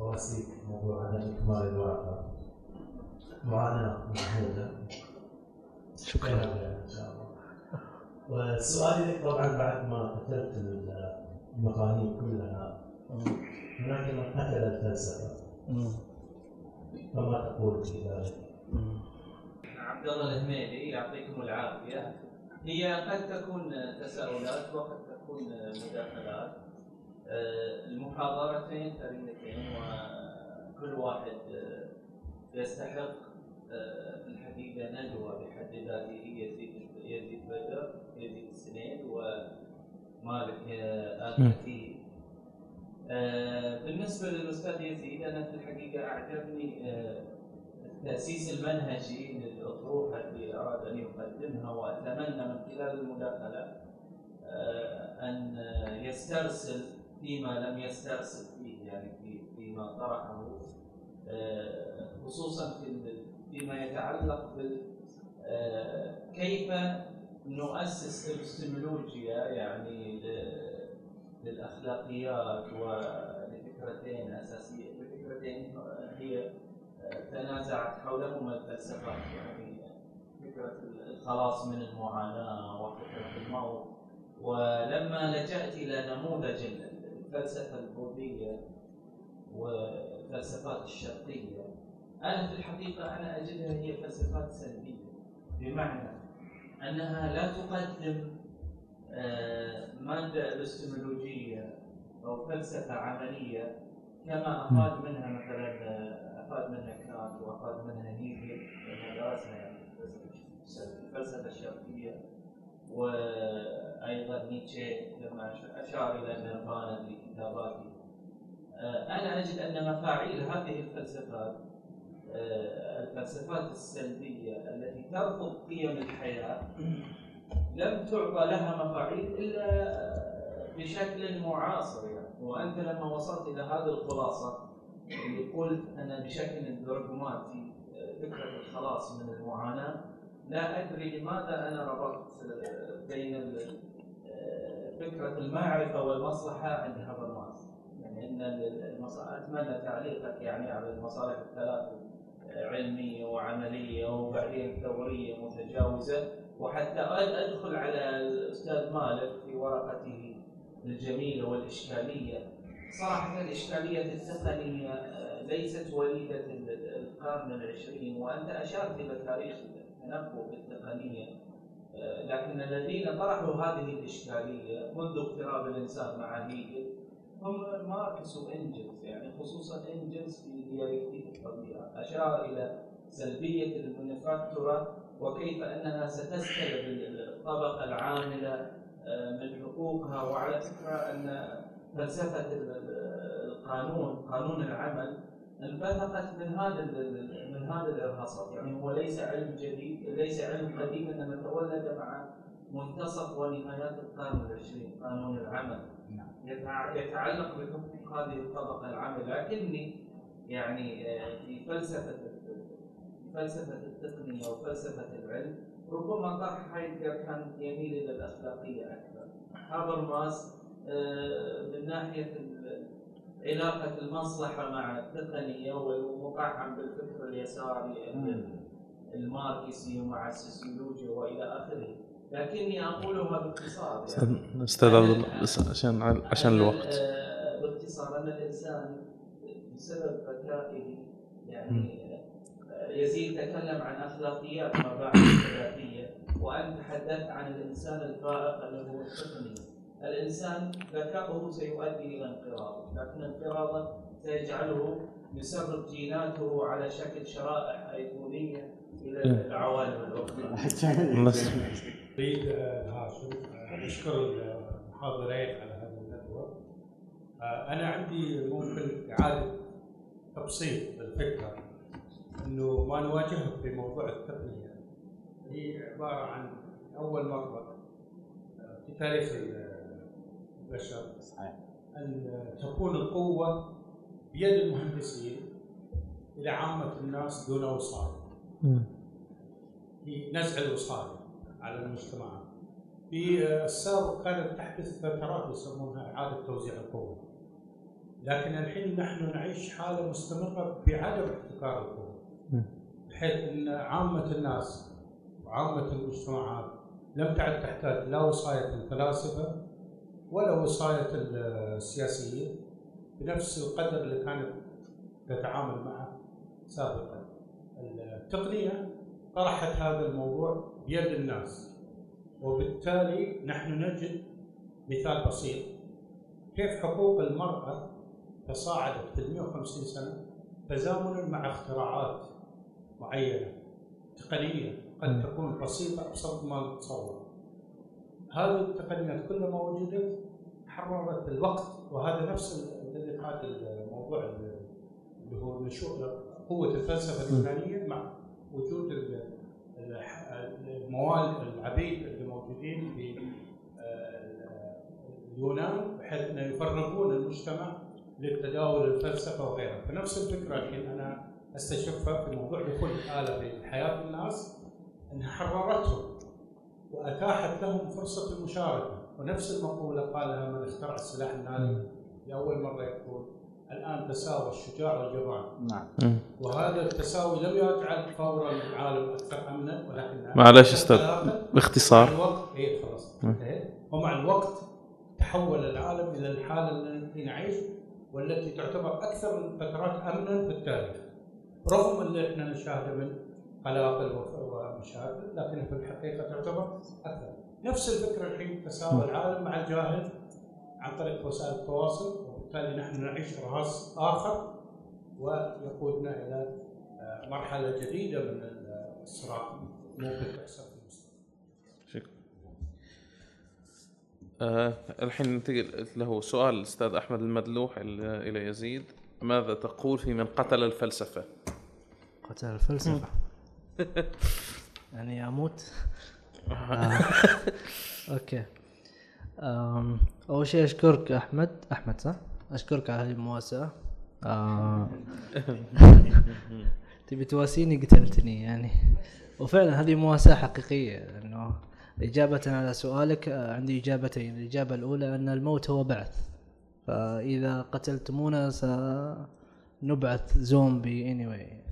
اواسيك موضوع عدم إكمال الواقع معاناة محموده شكرا. إن شاء الله. وسؤالي لك طبعا بعد ما قتلت المقانين كلها. هناك من قتل الفلسفه فما تقول في ذلك؟ عبد الله الهميدي يعطيكم العافية. هي قد تكون تساؤلات وقد تكون مداخلات. آه، المحاضرتين ثريتين وكل واحد آه، يستحق آه، الحقيقة ندوه بحد ذاته. يزيد يزيد بدر يزيد السنين ومالك ال بالنسبة للأستاذ يزيد أنا في الحقيقة أعجبني التاسيس المنهجي للاطروحه التي أراد أن يقدمها وأتمنى من خلال المداخلة آه، أن يسترسل فيما لم يسترسل فيه يعني في فيما طرحه آه، خصوصا في فيما يتعلق بال آه، كيف نؤسس ابستمولوجيا يعني للأخلاقيات ولفكرتين اساسيه فكرتين هي حولهما الفلسفات يعني فكرة الخلاص من المعاناة وفكرة الموت. ولما لجأت إلى نموذج الفلسفة البوذية والفلسفات الشرقية أنا في الحقيقة أنا أجدها هي فلسفات سلبية بمعنى أنها لا تقدم آه، مادة ابستمولوجيه أو فلسفة عملية كما أفاد منها مثلا افاد منها كانت وافاد منها هيجل لما درسنا يعني الفلسفه الشرقية وأيضا نيتشه لما أشار إلى النيرفانا في كتاباته آه، أنا أجد أن مفاعيل هذه الفلسفات آه، الفلسفات السلبية التي ترفض قيم الحياة لم تعطى لها مفاعيل إلا بشكل معاصر يعني. وأنت لما وصلت إلى هذه الخلاصة قلت أنا بشكل دراغماتي فكرة الخلاص من المعاناة لا أدري لماذا أنا ربطت بين فكرة المعرفة والمصلحة عند هابرماس يعني إن المصالح أتمنى تعليقك يعني على المصالح الثلاث علمية وعملية وبعدين ثوريه متجاوزة. وحتى أدخل على الأستاذ مالك في ورقته الجميلة والإشكالية. صراحة الإشكالية التقنيه ليست وليدة القرن العشرين وأنت أشرت إلى تاريخ التنبؤ بالتقنية لكن الذين طرحوا هذه الإشكالية منذ اقتراب الإنسان مع هيجل هم ماركس وانجلز يعني خصوصا إنجلز في ديالكتيك الطبيعة أشار إلى سلبية المانيفاكتورا وكيف أنها ستستلب الطبقة العاملة من حقوقها وعلى فكرة أن فلسفة القانون قانون العمل انبثقت من هذا من هذا الارهاصات يعني هو ليس علم جديد ليس علم قديم إنما تولد مع منتصف ونهايات القرن العشرين قانون العمل. يتعلق بحقوق هذه الطبقة العامله لكني يعني في فلسفة فلسفة التقنية وفلسفه العلم ربما طرح هايدجر كان يميل إلى الأخلاقية أكثر. هابرماس من ناحية علاقة المصلحة مع التقنية ومفعم بالفكر اليساري الماركسي ومع السوسيولوجيا وإلى آخره. لكني أقولها باختصار يعني. أستاذ عبد الله عشان عشان الوقت. باختصار ان الإنسان بسبب ذكائه يعني يزيد تكلم عن أخلاقيات مباحث الذاتيه وانت تحدثت عن الإنسان الفائق اللي هو التقني الإنسان ذكاؤه سيؤدي إلى انقراض لكن انقراضه سيجعله يسرب جيناته على شكل شرائح أيقونية إلى العوالم الأخرى. اريد هاشم أشكر المحاضرين على هذا الندوه. أنا عندي ممكن إعادة تبسيط الفكرة إنه ما نواجهه في موضوع التقنية هي عبارة عن أول مرة في تاريخ البشر أن تكون القوة بيد المهندسين إلى عامة الناس دون وصاية. في نزع الوصاية على المجتمعات. في السابق كانت تحدث فترات يسمونها إعادة توزيع القوة. لكن الحين نحن نعيش حالة مستمرة بعدم احتكار القوة. بحيث إن عامة الناس وعامة المجتمعات لم تعد تحتاج لا وصاية الفلاسفة ولا وصايه السياسيين بنفس القدر اللي كانت تتعامل معه سابقا. التقنية طرحت هذا الموضوع بيد الناس وبالتالي نحن نجد مثال بسيط كيف حقوق المرأة تصاعدت في 150 سنة تزامنا مع اختراعات معينة تقنية قد تكون بسيطة أبسط ما نتصور. هذه التقنيات كلها ما وجدت حررت الوقت وهذا نفس الذي قاد الموضوع اللي هو نشوء قوة الفلسفة اليونانية مع وجود الموال العبيد اللي موجودين في اليونان بحيث إنه يفرغون المجتمع للتداول الفلسفة وغيرها، فنفس الفكرة الحين أنا أستشفها في موضوع دخول الآلة في حياة الناس إنها حررتهم. وأتاحت لهم فرصة المشاركة. ونفس المقولة قالها من اخترع السلاح الناري لأول مرة يقول الآن تساوى الشجاع والجبان نعم. وهذا التساوي لم يجعل فورا العالم أكثر أمنا ولكن معلش أستاذ باختصار. مع الوقت اي خلاص. انتهيت ومع الوقت تحول العالم إلى الحالة التي نعيش والتي تعتبر أكثر الفترات أمنا في التاريخ. رغم اللي إحنا نشاهده من قلاقل ومشاكل لكن في الحقيقة تعتبر أكثر. نفس الفكرة الحين تساوى العالم مع الجاهل عن طريق وسائل التواصل وبالتالي نحن نعيش رهاص آخر ويقودنا إلى مرحلة جديدة من الصراع. ممكن تحصل في المستقبل. شكرا. آه الحين ننتقل له سؤال الاستاذ أحمد المدلوح ال- إلى يزيد. ماذا تقول في من قتل الفلسفة؟ قتل الفلسفة. يعني أموت؟ آه. أوكي. آم، أول شيء أشكرك أحمد. أحمد صح؟ أشكرك على هذه المواساة. آه. تبي تواسيني؟ قتلتني يعني. وفعلا هذه مواساة حقيقية لأنه إجابة على سؤالك آه، عندي إجابتين. الإجابة الأولى أن الموت هو بعث. فإذا قتلتمونا سنبعث زومبي anyway.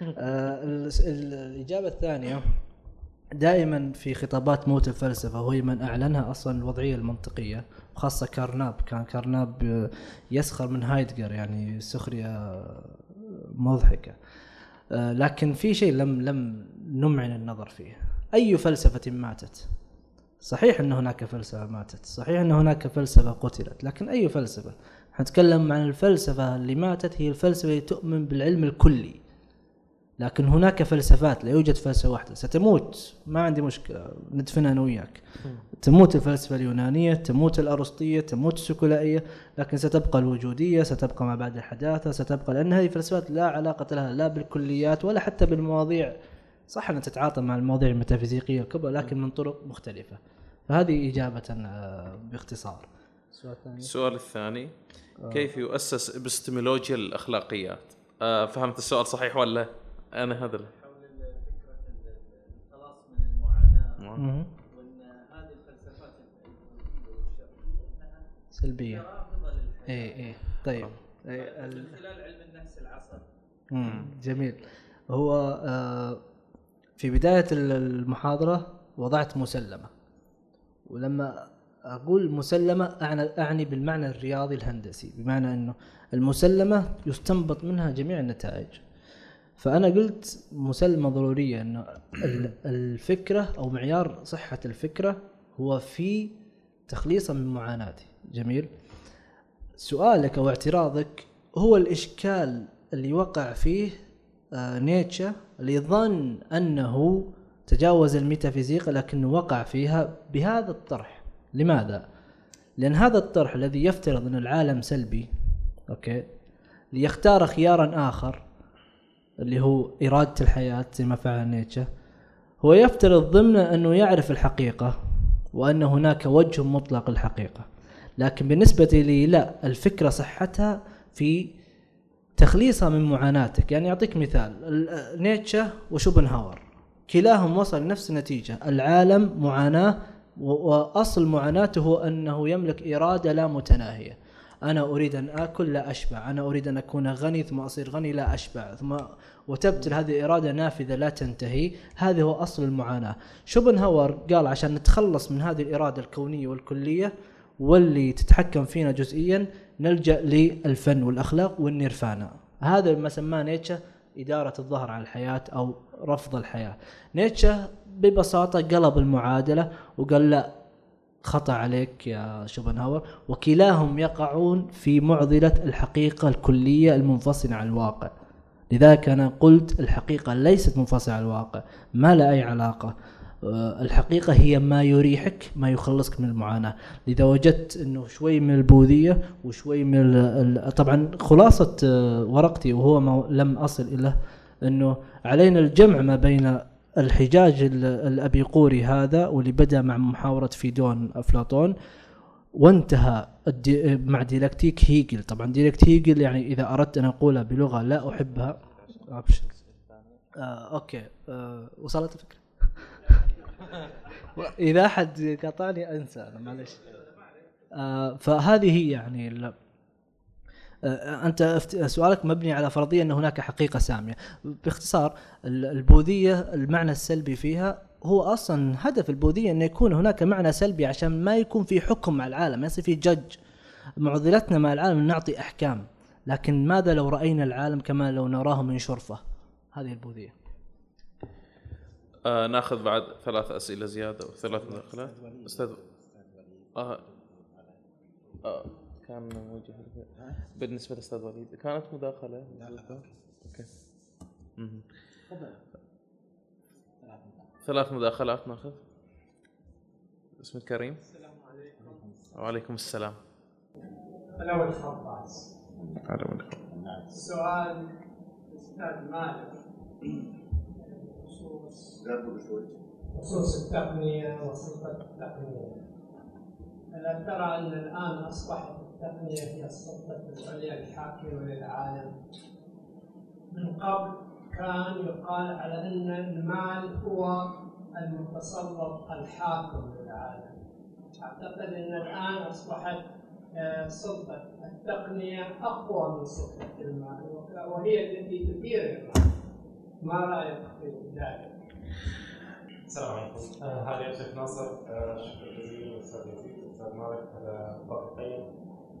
آه، ال- ال- الإجابة الثانية دائما في خطابات موت الفلسفة وهي من أعلنها أصلا الوضعية المنطقية خاصة كارناب. كان كارناب آه، يسخر من هايدجر يعني سخرية مضحكة. آه، لكن في شيء لم لم نمعن النظر فيه. أي فلسفة ماتت؟ صحيح أن هناك فلسفة ماتت صحيح أن هناك فلسفة قتلت لكن أي فلسفة؟ نتكلم عن الفلسفة اللي ماتت هي الفلسفة اللي تؤمن بالعلم الكلي. لكن هناك فلسفات لا يوجد فلسفة واحدة. ستموت ما عندي مشكلة ندفنها أنا وياك. تموت الفلسفة اليونانية تموت الأرسطية تموت السكولائية لكن ستبقى الوجودية ستبقى ما بعد الحداثة ستبقى لأن هذه فلسفات لا علاقة لها لا بالكليات ولا حتى بالمواضيع. صح أنها تتعاطى مع المواضيع الميتافيزيقية الكبرى لكن من طرق مختلفة. فهذه إجابة آه، باختصار. السؤال الثاني السؤال الثاني كيف يؤسس ابستمولوجيا الأخلاقيات؟ آه فهمت السؤال صحيح ولا؟ أنا هذا حول فكرة الخلاص من المعاناة مهم. وإن هذه الفلسفات سلبية. رافضة للحياة. إيه إيه. طيب. إيه، ال- من خلال علم النفس العصبي مم. جميل. هو آه، في بداية ال- المحاضرة وضعت مسلمة. ولما أقول مسلمة أعني, أعني بالمعنى الرياضي الهندسي. بمعنى أنه المسلمة يستنبط منها جميع النتائج. فأنا قلت مسلمة ضرورية أنه ال- الفكرة أو معيار صحة الفكرة هو في تخليصها من معاناتي. جميل؟ سؤالك أو اعتراضك هو الإشكال اللي وقع فيه آه نيتشه اللي ظن أنه تجاوز الميتافيزيقا لكنه وقع فيها بهذا الطرح. لماذا؟ لأن هذا الطرح الذي يفترض أن العالم سلبي okay ليختار خيارا آخر اللي هو إرادة الحياة زي ما فعل نيتشه. هو يفترض ضمن أنه يعرف الحقيقة وأن هناك وجه مطلق للحقيقة. لكن بالنسبة لي لا الفكرة صحتها في تخليصها من معاناتك. يعني أعطيك مثال ال- نيتشه وشوبنهاور. كلاهم وصل نفس النتيجة. العالم معاناة و- وأصل معاناته هو أنه يملك إرادة لا متناهية. أنا أريد أن آكل لا أشبع. أنا أريد أن أكون غني ثم أصير غني لا أشبع. ثم وتبتل هذه إرادة نافذة لا تنتهي. هذا هو أصل المعاناة. شوبنهاور قال عشان نتخلص من هذه الإرادة الكونية والكلية واللي تتحكم فينا جزئيا نلجأ للفن والأخلاق والنيرفانا. هذا ما سماه نيتشه إدارة الظهر على الحياة أو رفض الحياة. نيتشه ببساطة قلب المعادلة وقال لا خطأ عليك يا شوبنهاور. وكلاهم يقعون في معضلة الحقيقة الكلية المنفصلة عن الواقع. لذلك أنا قلت الحقيقة ليست منفصلة عن الواقع. ما لها أي علاقة. آه، الحقيقة هي ما يريحك ما يخلصك من المعاناة. لذا وجدت أنه شوي من البوذية وشوي من ال- طبعا خلاصة آه، ورقتي وهو ما لم أصل إلى أنه علينا الجمع ما بين الحجاج ال- الأبيقوري هذا واللي بدأ مع محاورة فيدون أفلاطون وانتهى الدي مع ديالكتيك هيجل. طبعا ديالكتيك هيجل يعني إذا أردت أن أقولها بلغة لا أحبها. آه أوكي. آه وصلت الفكرة؟ إذا أحد قاطعني أنسى أنا معلش آه فهذه هي يعني أنت أفت- سؤالك مبني على فرضية أن هناك حقيقة سامية. باختصار ال- البوذية المعنى السلبي فيها هو أصلا هدف البوذية أن يكون هناك معنى سلبي عشان ما يكون في حكم مع العالم ما يصير في جج معضلتنا مع العالم نعطي أحكام لكن ماذا لو رأينا العالم كما لو نراه من شرفة؟ هذه البوذية. آه ناخذ بعد ثلاث أسئلة زيادة وثلاث مداخلات أستاذ آه. آه. كان موجه بالنسبة للاستاذ وليد. كانت مداخلة؟ أوكي. مهم. ثلاث مداخلات ناخذ. اسم الكريم السلام عليكم. وعليكم السلام. الأول خباز هذا من السؤال أستاذ مالك. بخصوص خصوص التقنية وسلطة التقنية. ألا ترى أن الآن أصبحت التقنية هي السلطة العليا الحاكمة للعالم من قبل كان يقال على أن المال هو المتسلط الحاكم للعالم أعتقد أن الآن أصبحت سلطة التقنية أقوى من سلطة المال وهي التي تدير المال ما رأيك في ذلك؟ السلام عليكم. آه هذا يا شيخ ناصر آه شكرا جزيلا أستاذ يزيد أستاذ مالك على الوقت الطيب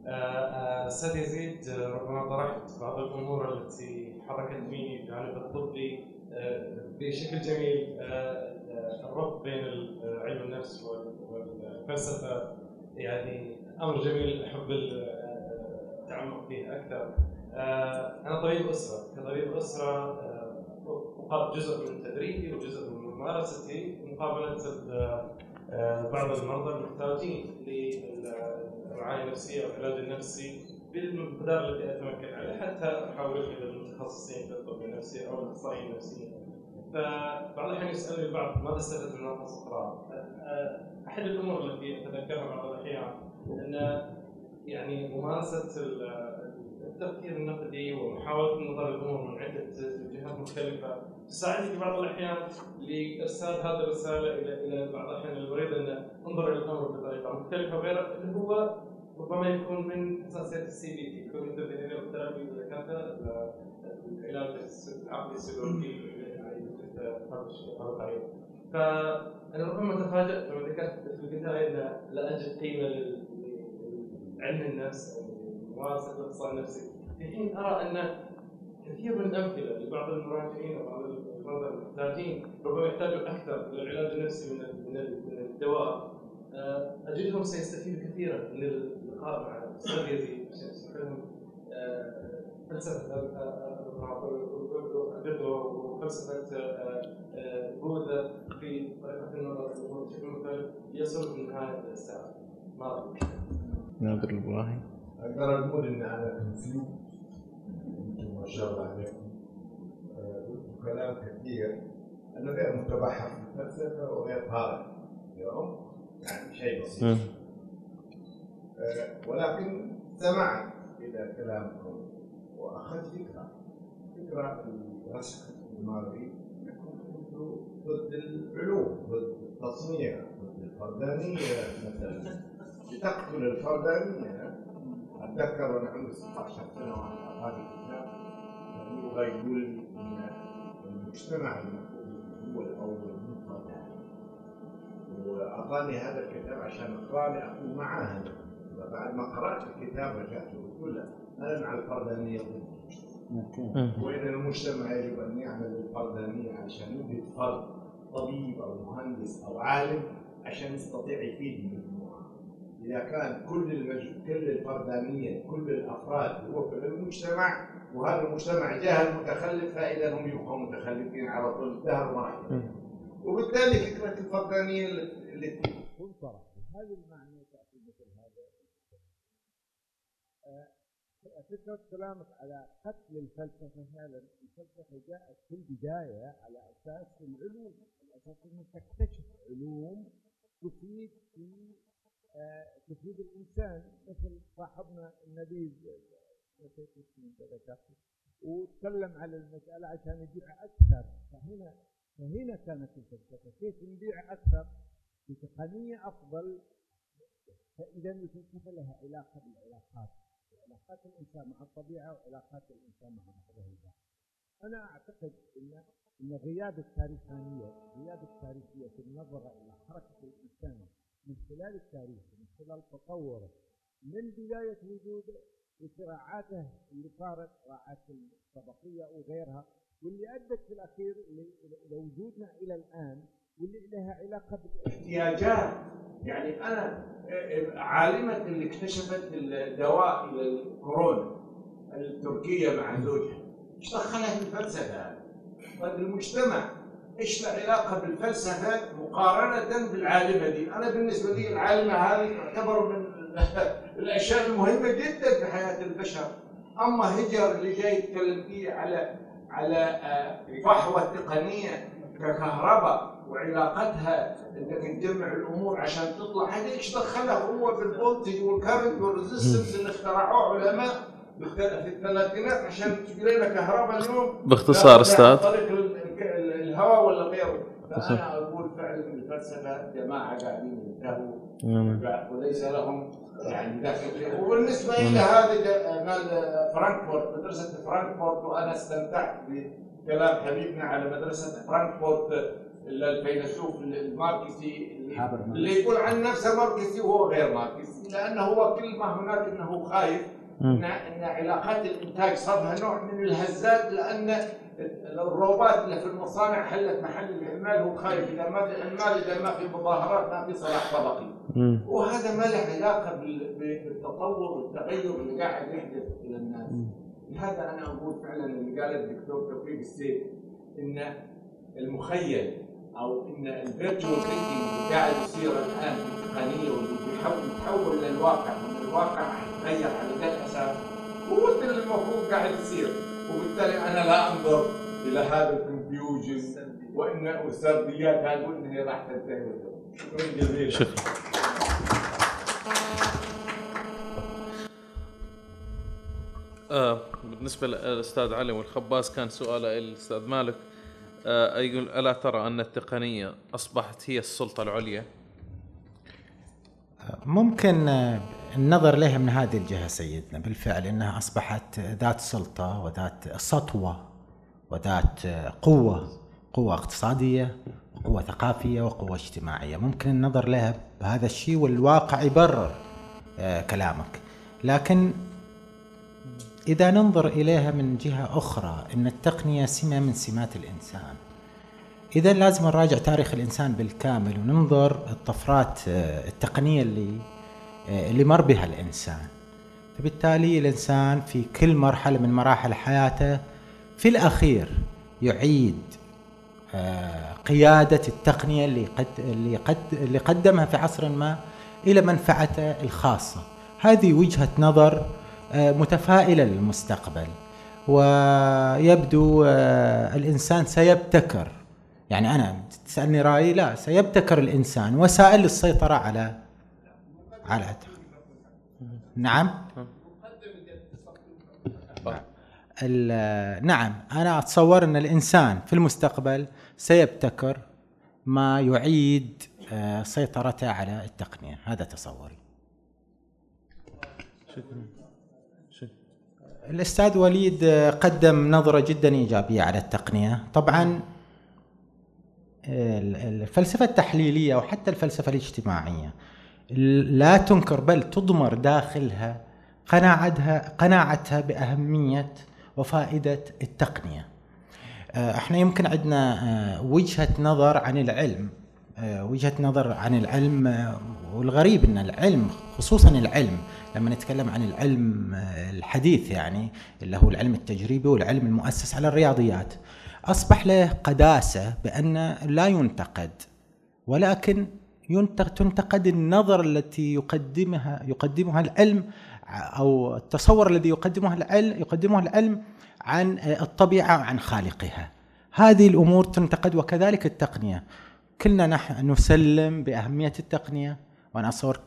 أستاذ يزيد آه، ربما طرحت بعض الأمور التي حركتني في الجانب الطبي آه، بشكل جميل. آه، آه، الربط بين علم النفس وال- والفلسفة يعني أمر جميل أحب التعمق فيه أكثر. آه، أنا طبيب أسرة. كطبيب أسرة آه، جزء من تدريبي وجزء من ممارستي مقابلة آه، آه، بعض المرضى المحتاجين للرعايه النفسية أو العلاج النفسي بالمقدار الذي أتمكن عليه حتى احول إلى المتخصصين في الطب النفسي أو الأخصائيين النفسيين. فبعض الأحيان يسألني البعض ماذا استفدت من هذا الصراع؟ أحد الأمور التي أتذكرها بعض الأحيان أن يعني ممارسة ال- التفكير النقدي ومحاولة النظر للامور من عدة جهات مختلفة تساعدني في بعض الأحيان لإرسال هذه الرسالة إلى إلى بعض الأحيان المريض انه أنظر إلى الأمر بطريقة مختلفة غير اللي هو ربما يكون من اساسيات ال CBT cognitive behavior therapy اذا كان العلاج العقلي السلوكي يعني فانا ربما تفاجات لما ذكرت في البدايه ان لا اجد قيمه لعلم النفس ممارسه الاقتصاد النفسي في حين ارى ان كثير من الامثله لبعض المراجعين وبعض المرضى المحتاجين ربما يحتاجوا أكثر للعلاج النفسي من الدواء آه، اجدهم سيستفيدوا كثيرا من يشرح لهم آه، فلسفة البدو وفلسفة آه، آه، بوذا في طريقة النظر للأمور بشكل مختلف يصل في النهايه إلى الساعة. ما؟ نادر الابراهيم أقدر أقول إن أنا كونفيوز أنتم ما شاء الله عليكم كلام كثير أنا غير متبحر في الفلسفة وغير قارئ اليوم يعني شيء بسيط. ولكن سمعت إلى كلامكم وأخذت فكرة. فكرة الرسخ الماضي كنتوا ضد العلوم ضد التصنيع ضد الفردانية مثلا. لتقتل الفردانية. أتذكر وأنا عمري 16 سنه وأنا هذا الكتاب يبغى يقول أن المجتمع المفروض هو الأول من فرداني وأعطاني هذا الكتاب عشان اقرا لي اكون معاه. بعد ما قرأت الكتاب رجعت قلت له أنا مع الفردانية ضد وإن المجتمع يجب أن يعمل الفردانية عشان يوجد فرد طبيب أو مهندس أو عالم عشان يستطيع يفيد المجموعه. إذا كان كل المج... كل الفردانية كل الأفراد هو في المجتمع وهذا المجتمع جاهل متخلف فإذا هم يبقوا متخلفين على طول الدهر ما. وبالتالي فكرة الفردانية اللي تنصرف هذه المعنى تاتي مثل هذا فكرة كلامك على قتل الفلسفة فعلا. الفلسفة جاءت في البداية على أساس العلوم على أساس أنك تكتشف علوم تفيد في آه، تفيد الإنسان مثل صاحبنا النبيذ نسيت اسمه أنت ذكرته وتكلم على المسألة عشان يبيع أكثر. فهنا فهنا كانت الفلسفة. كيف نبيع أكثر؟ بتقنية أفضل. فإذا الفلسفة لها علاقة بالعلاقات. علاقات الإنسان مع الطبيعة وعلاقات الإنسان مع البعض. أنا أعتقد ان إن غياب التاريخانيه، غياب التاريخية في النظره إلى حركة الإنسان من خلال التاريخ من خلال تطوره من بداية وجوده وصراعاته اللي صارت صراعات الطبقية وغيرها واللي أدت في الأخير ل- لوجودنا إلى الآن واللي لها علاقة بالاحتياجات يعني أنا عالمة اللي اكتشفت الدواء للكورونا التركية مع زوجها إيش دخلها في الفلسفة هذه؟ طيب المجتمع إيش العلاقه بالفلسفة مقارنة بالعالمة دي؟ أنا بالنسبة لي العالمة هذه تعتبر من الأشياء المهمة جدا في حياة البشر. أما هايدجر اللي جاي يتكلم فيه على على آه، فحوى التقنيه ككهرباء وعلاقتها إنك تجمع الأمور عشان تطلع. هذا إيش دخله؟ هو بال voltage وال current وال resistance اللي اخترعوه علماء في الثلاثينات عشان تجي لنا كهرباء اليوم. باختصار. عن طريق ال- ال- الهواء ولا غيره. فأنا أقول فعلا الفلسفة جماعة قاعدين ينتهوا. وليس لهم يعني فيها وبالنسبة إلى هذه مال فرانكفورت مدرسة فرانكفورت وأنا استمتعت بكلام حبيبنا على مدرسة فرانكفورت. الفيلسوف الماركسي. اللي- اللي يقول عن نفسه ماركسي وهو غير ماركسي لأنه هو كل ما هناك إنه خايف ان إن علاقات الإنتاج صار لها نوع من الهزات لأن الروبوتات اللي في المصانع حلت محل العمال هو خايف إذا ما في عمال إذا ما في مظاهرات ما في صلاح طبقي. وهذا ما له علاقة بال- بالتطور والتغير اللي قاعد يحدث إلى الناس. لهذا أنا أقول فعلا اللي قال الدكتور توفيق السيف إن المخيل أو إن ال virtual thinking قاعد يصير الآن في التقنيه واللي بيحاول يتحول للواقع وإن الواقع يتغير على ذا الاساس هو اللي المفروض قاعد يصير. وبالتالي أنا لا أنظر إلى هذا ال confusion وإن والسرديات هذه وان هي راح تنتهي. شكرا جزيلا. شكرا. آه بالنسبة للأستاذ علي والخباز كان سؤاله الأستاذ مالك. يقول ألا ترى أن التقنية أصبحت هي السلطة العليا؟ ممكن آه، النظر لها من هذه الجهة سيدنا بالفعل أنها أصبحت ذات سلطة وذات سطوة وذات آه، قوة قوة اقتصادية وقوة ثقافية وقوة اجتماعية. ممكن النظر لها بهذا الشيء والواقع يبرر آه، كلامك. لكن إذا ننظر إليها من جهة أخرى أن التقنية سمة من سمات الإنسان. إذا لازم نراجع تاريخ الإنسان بالكامل وننظر الطفرات آه، التقنية اللي آه، اللي مر بها الإنسان. فبالتالي الإنسان في كل مرحلة من مراحل حياته في الأخير يعيد آه، قيادة التقنية اللي قد اللي قد اللي قدمها في عصر ما إلى منفعته الخاصة. هذه وجهة نظر آه، متفائلة للمستقبل. ويبدو آه، الإنسان سيبتكر. يعني أنا تسألني رأيي؟ لا سيبتكر الإنسان وسائل للسيطرة على على نعم؟ نعم أنا أتصور أن الإنسان في المستقبل سيبتكر ما يعيد آه، سيطرته على التقنية. هذا تصوري. الأستاذ وليد قدم نظرة جدا إيجابية على التقنية. طبعا ال- الفلسفة التحليلية وحتى الفلسفة الاجتماعية لا تنكر بل تضمر داخلها قناعتها قناعتها بأهمية وفائدة التقنية. آه، إحنا يمكن عندنا آه، وجهة نظر عن العلم. آه، وجهة نظر عن العلم آه، والغريب إن العلم خصوصا العلم لما نتكلم عن العلم آه، الحديث يعني اللي هو العلم التجريبي والعلم المؤسس على الرياضيات أصبح له قداسة بأن لا ينتقد ولكن تنتقد النظر التي يقدمها يقدمها العلم أو التصور الذي يقدمه العلم يقدمه العلم عن الطبيعة وعن خالقها. هذه الأمور تنتقد وكذلك التقنية. كلنا نحن نسلم بأهمية التقنية وأنا اتصور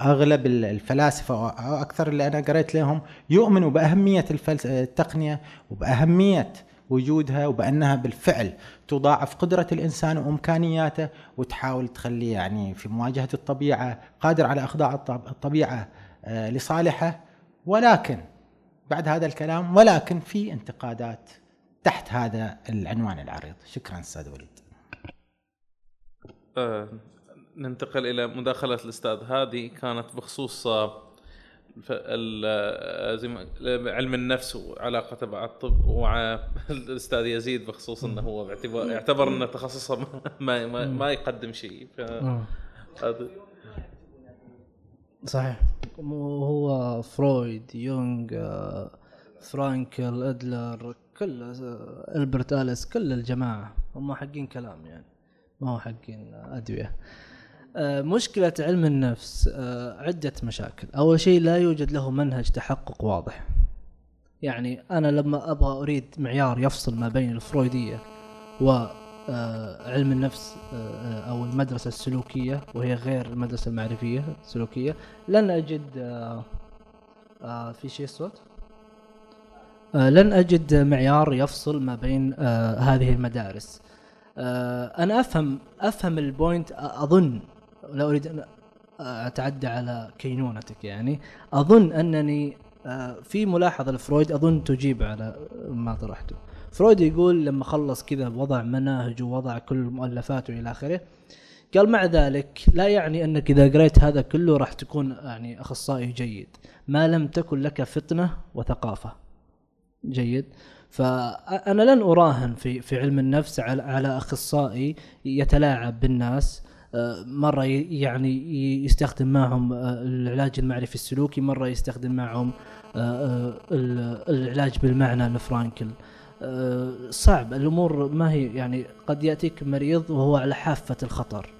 أغلب ال- الفلاسفة أو أكثر اللي أنا قريت لهم يؤمنوا بأهمية التقنية وبأهمية وجودها وبأنها بالفعل تضاعف قدرة الإنسان وإمكانياته وتحاول تخليه يعني في مواجهة الطبيعة قادر على إخضاع الطب- الطبيعة آه، لصالحه. ولكن بعد هذا الكلام ولكن في انتقادات تحت هذا العنوان العريض. شكرا أستاذ وليد. ننتقل إلى مداخلة الأستاذ هذه كانت بخصوص آه، آه، علم النفس وعلاقته مع الطب ومع الأستاذ يزيد بخصوص إنه هو باعتبار يعتبر ان تخصصه ما ما, ما, يقدم شيء. ف صحيح. هو فرويد يونغ آه، فرانكل إدلر كل آه، إلبرت آليس كل الجماعة هم حقين كلام يعني. ما هو حقين أدوية. آه، مشكلة علم النفس آه، عدة مشاكل. أول شيء لا يوجد له منهج تحقق واضح. يعني أنا لما أبغى أريد معيار يفصل ما بين الفرويدية وعلم النفس آه، أو المدرسة السلوكية وهي غير المدرسة المعرفية السلوكية لن أجد في شيء صوت لن أجد معيار يفصل ما بين هذه المدارس. أنا أفهم أفهم ال point أظن لا أريد أن أتعدى على كينونتك يعني أظن أنني آه، في ملاحظة لفرويد أظن تجيب على ما طرحته. فرويد يقول لما خلص كذا وضع مناهج ووضع كل مؤلفاته إلى آخره قال مع ذلك لا يعني أنك إذا قريت هذا كله راح تكون يعني أخصائي جيد ما لم تكن لك فطنة وثقافة. جيد. فأنا لن أراهن في في علم النفس على على أخصائي يتلاعب بالناس آه، مرة يعني يستخدم معهم آه، العلاج المعرفي السلوكي مرة يستخدم معهم آه، ال- العلاج بالمعنى لفرانكل صعب الأمور ما هي يعني قد يأتيك مريض وهو على حافة الخطر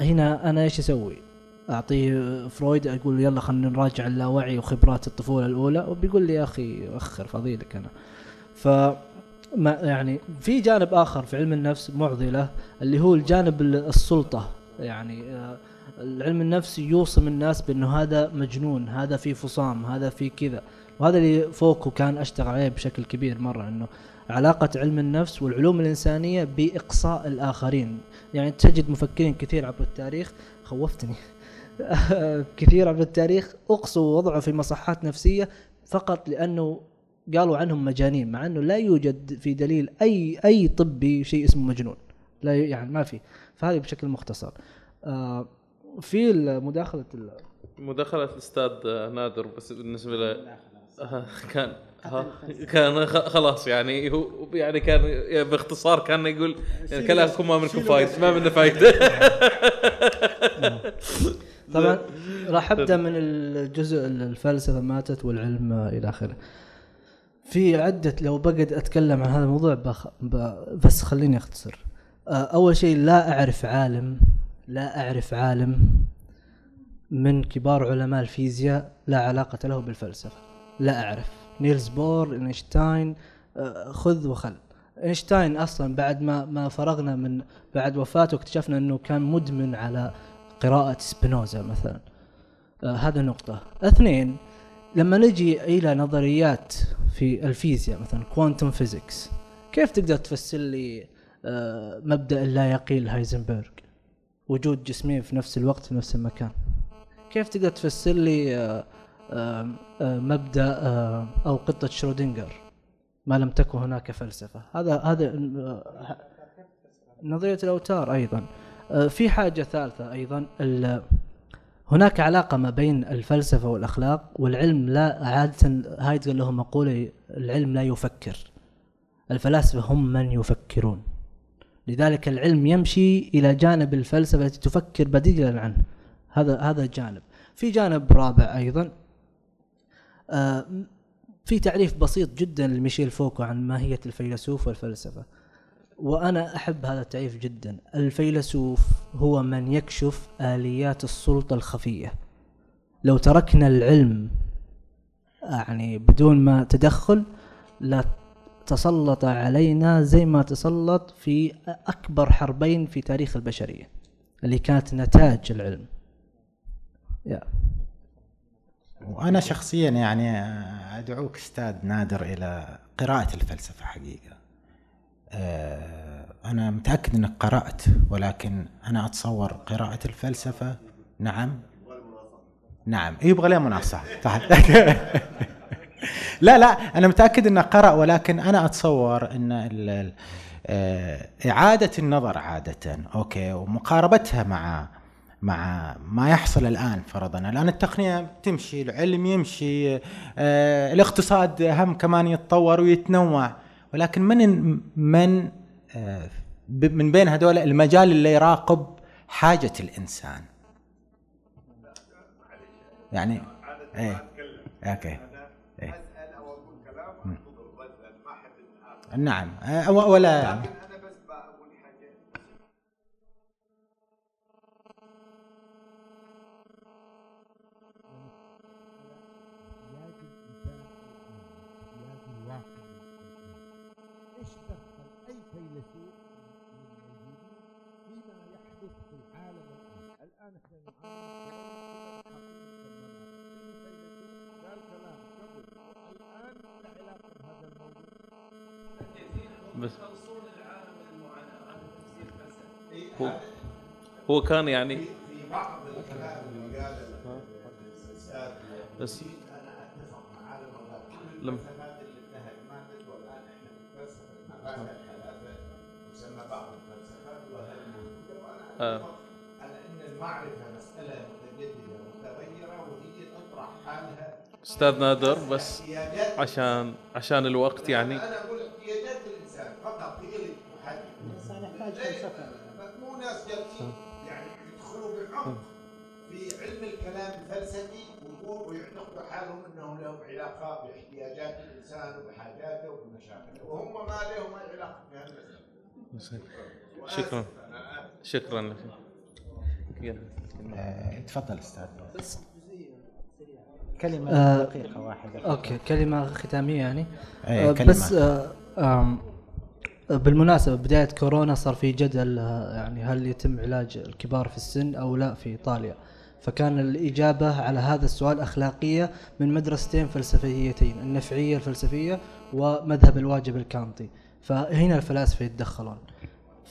هنا أنا إيش أسوي؟ أعطيه فرويد أقول يلا خلينا نراجع اللاوعي وخبرات الطفولة الأولى وبيقول لي يا أخي أخر فضيلك أنا. ف ما يعني في جانب آخر في علم النفس معضلة اللي هو الجانب ال- السلطة. يعني آه، العلم النفس يوصم الناس بأنه هذا مجنون هذا في فصام هذا في كذا. وهذا اللي فوكو كان أشتغل عليه بشكل كبير مرة إنه علاقة علم النفس والعلوم الإنسانية بإقصاء الآخرين. يعني تجد مفكرين كثير عبر التاريخ خوفتني. كثير عبر التاريخ أقصوا ووضعوا في مصحات نفسية فقط لأنه قالوا عنهم مجانين مع أنه لا يوجد في دليل أي أي طبي شيء اسمه مجنون. لا يعني ما في. فهذه بشكل مختصر. آه في مداخلة ال- مداخلة الأستاذ نادر بس بالنسبة له آه، كان ها كان خ- خلاص يعني هو يعني كان باختصار كان يقول يعني كلامكم ما منكم فايدة ما منه فايدة طبعا راح أبدأ من الجزء الفلسفة ماتت والعلم إلى آخره. في عدة لو بقعد أتكلم عن هذا الموضوع بخ... ب... بس خليني أختصر. آه، أول شيء لا أعرف عالم لا أعرف عالم من كبار علماء الفيزياء لا علاقة له بالفلسفة. لا أعرف. نيلز بور إينشتاين آه، خذ وخل. إينشتاين أصلا بعد ما ما فرغنا من بعد وفاته اكتشفنا إنه كان مدمن على قراءة سبينوزا مثلا. آه هذا نقطة اثنين لما نجي إلى نظريات في الفيزياء مثلا quantum physics كيف تقدر تفسر لي آه مبدأ اللا يقين لهايزنبرغ؟ وجود جسمين في نفس الوقت في نفس المكان. كيف تقدر تفسر لي آه آه آه مبدأ آه أو قطة شرودنجر ما لم تكن هناك فلسفة. هذا هذا نظرية الأوتار أيضا. آه، في حاجة ثالثة أيضا. هناك علاقة ما بين الفلسفة والأخلاق والعلم لا عادة هايدجر له مقولة العلم لا يفكر. الفلاسفة هم من يفكرون. لذلك العلم يمشي إلى جانب الفلسفة التي تفكر بديلا عنه. هذا هذا جانب. في جانب رابع أيضا. آه، في تعريف بسيط جدا لميشيل فوكو عن ماهية الفيلسوف والفلسفة. وأنا أحب هذا التعريف جدا. الفيلسوف هو من يكشف آليات السلطة الخفية. لو تركنا العلم يعني بدون ما تدخل لا تسلط علينا زي ما تسلط في أكبر حربين في تاريخ البشرية اللي كانت نتاج العلم. يا وأنا شخصيا يعني أدعوك أستاذ نادر إلى قراءة الفلسفة حقيقة. آه، أنا متأكد إنك قرأت ولكن أنا أتصور قراءة الفلسفة نعم. نعم يبغى لها مناصحة. صح لا لا أنا متأكد إنه قرأ ولكن إن ال- ال- آه، إعادة النظر عادة أوكي ومقاربتها مع مع ما يحصل الآن فرضا. الان التقنية تمشي العلم يمشي آه، الاقتصاد هم كمان يتطور ويتنوع. ولكن من من آه، من بين هذول المجال اللي يراقب حاجة الإنسان. يعني إيه أوكي إيه. نعم آه، ولا بس هو هو كان يعني في بعض الكلام بس لم- آه. أستاذ نادر بس عشان عشان الوقت يعني شكرا. شكرا لك. يلا. آه، تفضل أستاذ. كلمة آه، دقيقة واحدة. أوكي كلمة ختامية يعني. إيه، آه، كلمة. بس آه، آم، بالمناسبة بداية كورونا صار في جدل آه، يعني هل يتم علاج الكبار في السن أو لا في إيطاليا. فكان الإجابة على هذا السؤال أخلاقية من مدرستين فلسفيتين النفعية الفلسفية ومذهب الواجب الكانطي فهنا الفلاسفة يتدخلون.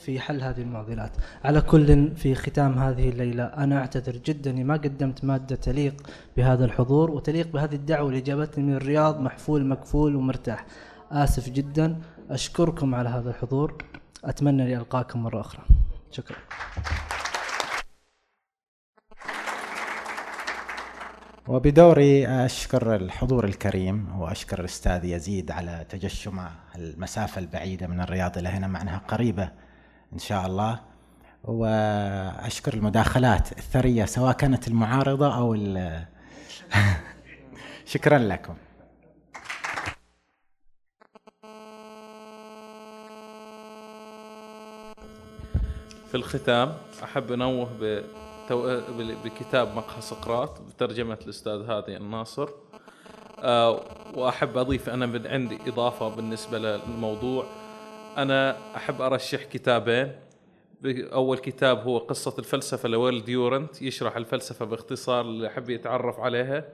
في حل هذه المعضلات. على كل في ختام هذه الليلة أنا أعتذر جدا ما قدمت مادة تليق بهذا الحضور وتليق بهذه الدعوة اللي جابتني من الرياض محفول مكفول ومرتاح. آسف جدا. أشكركم على هذا الحضور. أتمنى أن ألقاكم مرة أخرى. شكرا. وبدوري أشكر الحضور الكريم وأشكر الأستاذ يزيد على تجشم المسافة البعيدة من الرياض إلى هنا مع أنها قريبة إن شاء الله. وأشكر المداخلات الثرية سواء كانت المعارضة أو ال- شكرا لكم. في الختام أحب أنوه بتو... بكتاب مقهى سقراط بترجمة الأستاذ هادي الناصر. آه، وأحب أضيف أنا من عندي إضافة بالنسبة للموضوع. أنا أحب أرشح كتابين. أول كتاب هو قصة الفلسفة لويل ديورنت يشرح الفلسفة باختصار اللي يحب يتعرف عليها.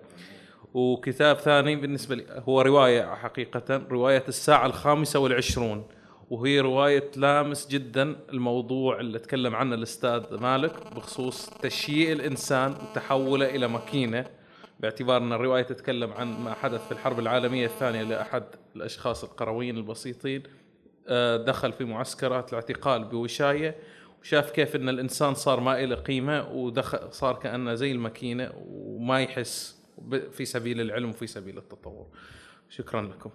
وكتاب ثاني بالنسبة لي هو رواية حقيقة رواية الساعة الخامسة والعشرون. وهي رواية تلامس جدا الموضوع اللي تكلم عنه الأستاذ مالك بخصوص تشييء الإنسان وتحوله إلى ماكينة باعتبار أن الرواية تتكلم عن ما حدث في الحرب العالمية الثانية لأحد الأشخاص القرويين البسيطين. دخل في معسكرات الاعتقال بوشاية وشاف كيف أن الإنسان صار ما إله قيمة ودخل صار كأنه زي الماكينة وما يحس في سبيل العلم وفي سبيل التطور. شكرا لكم.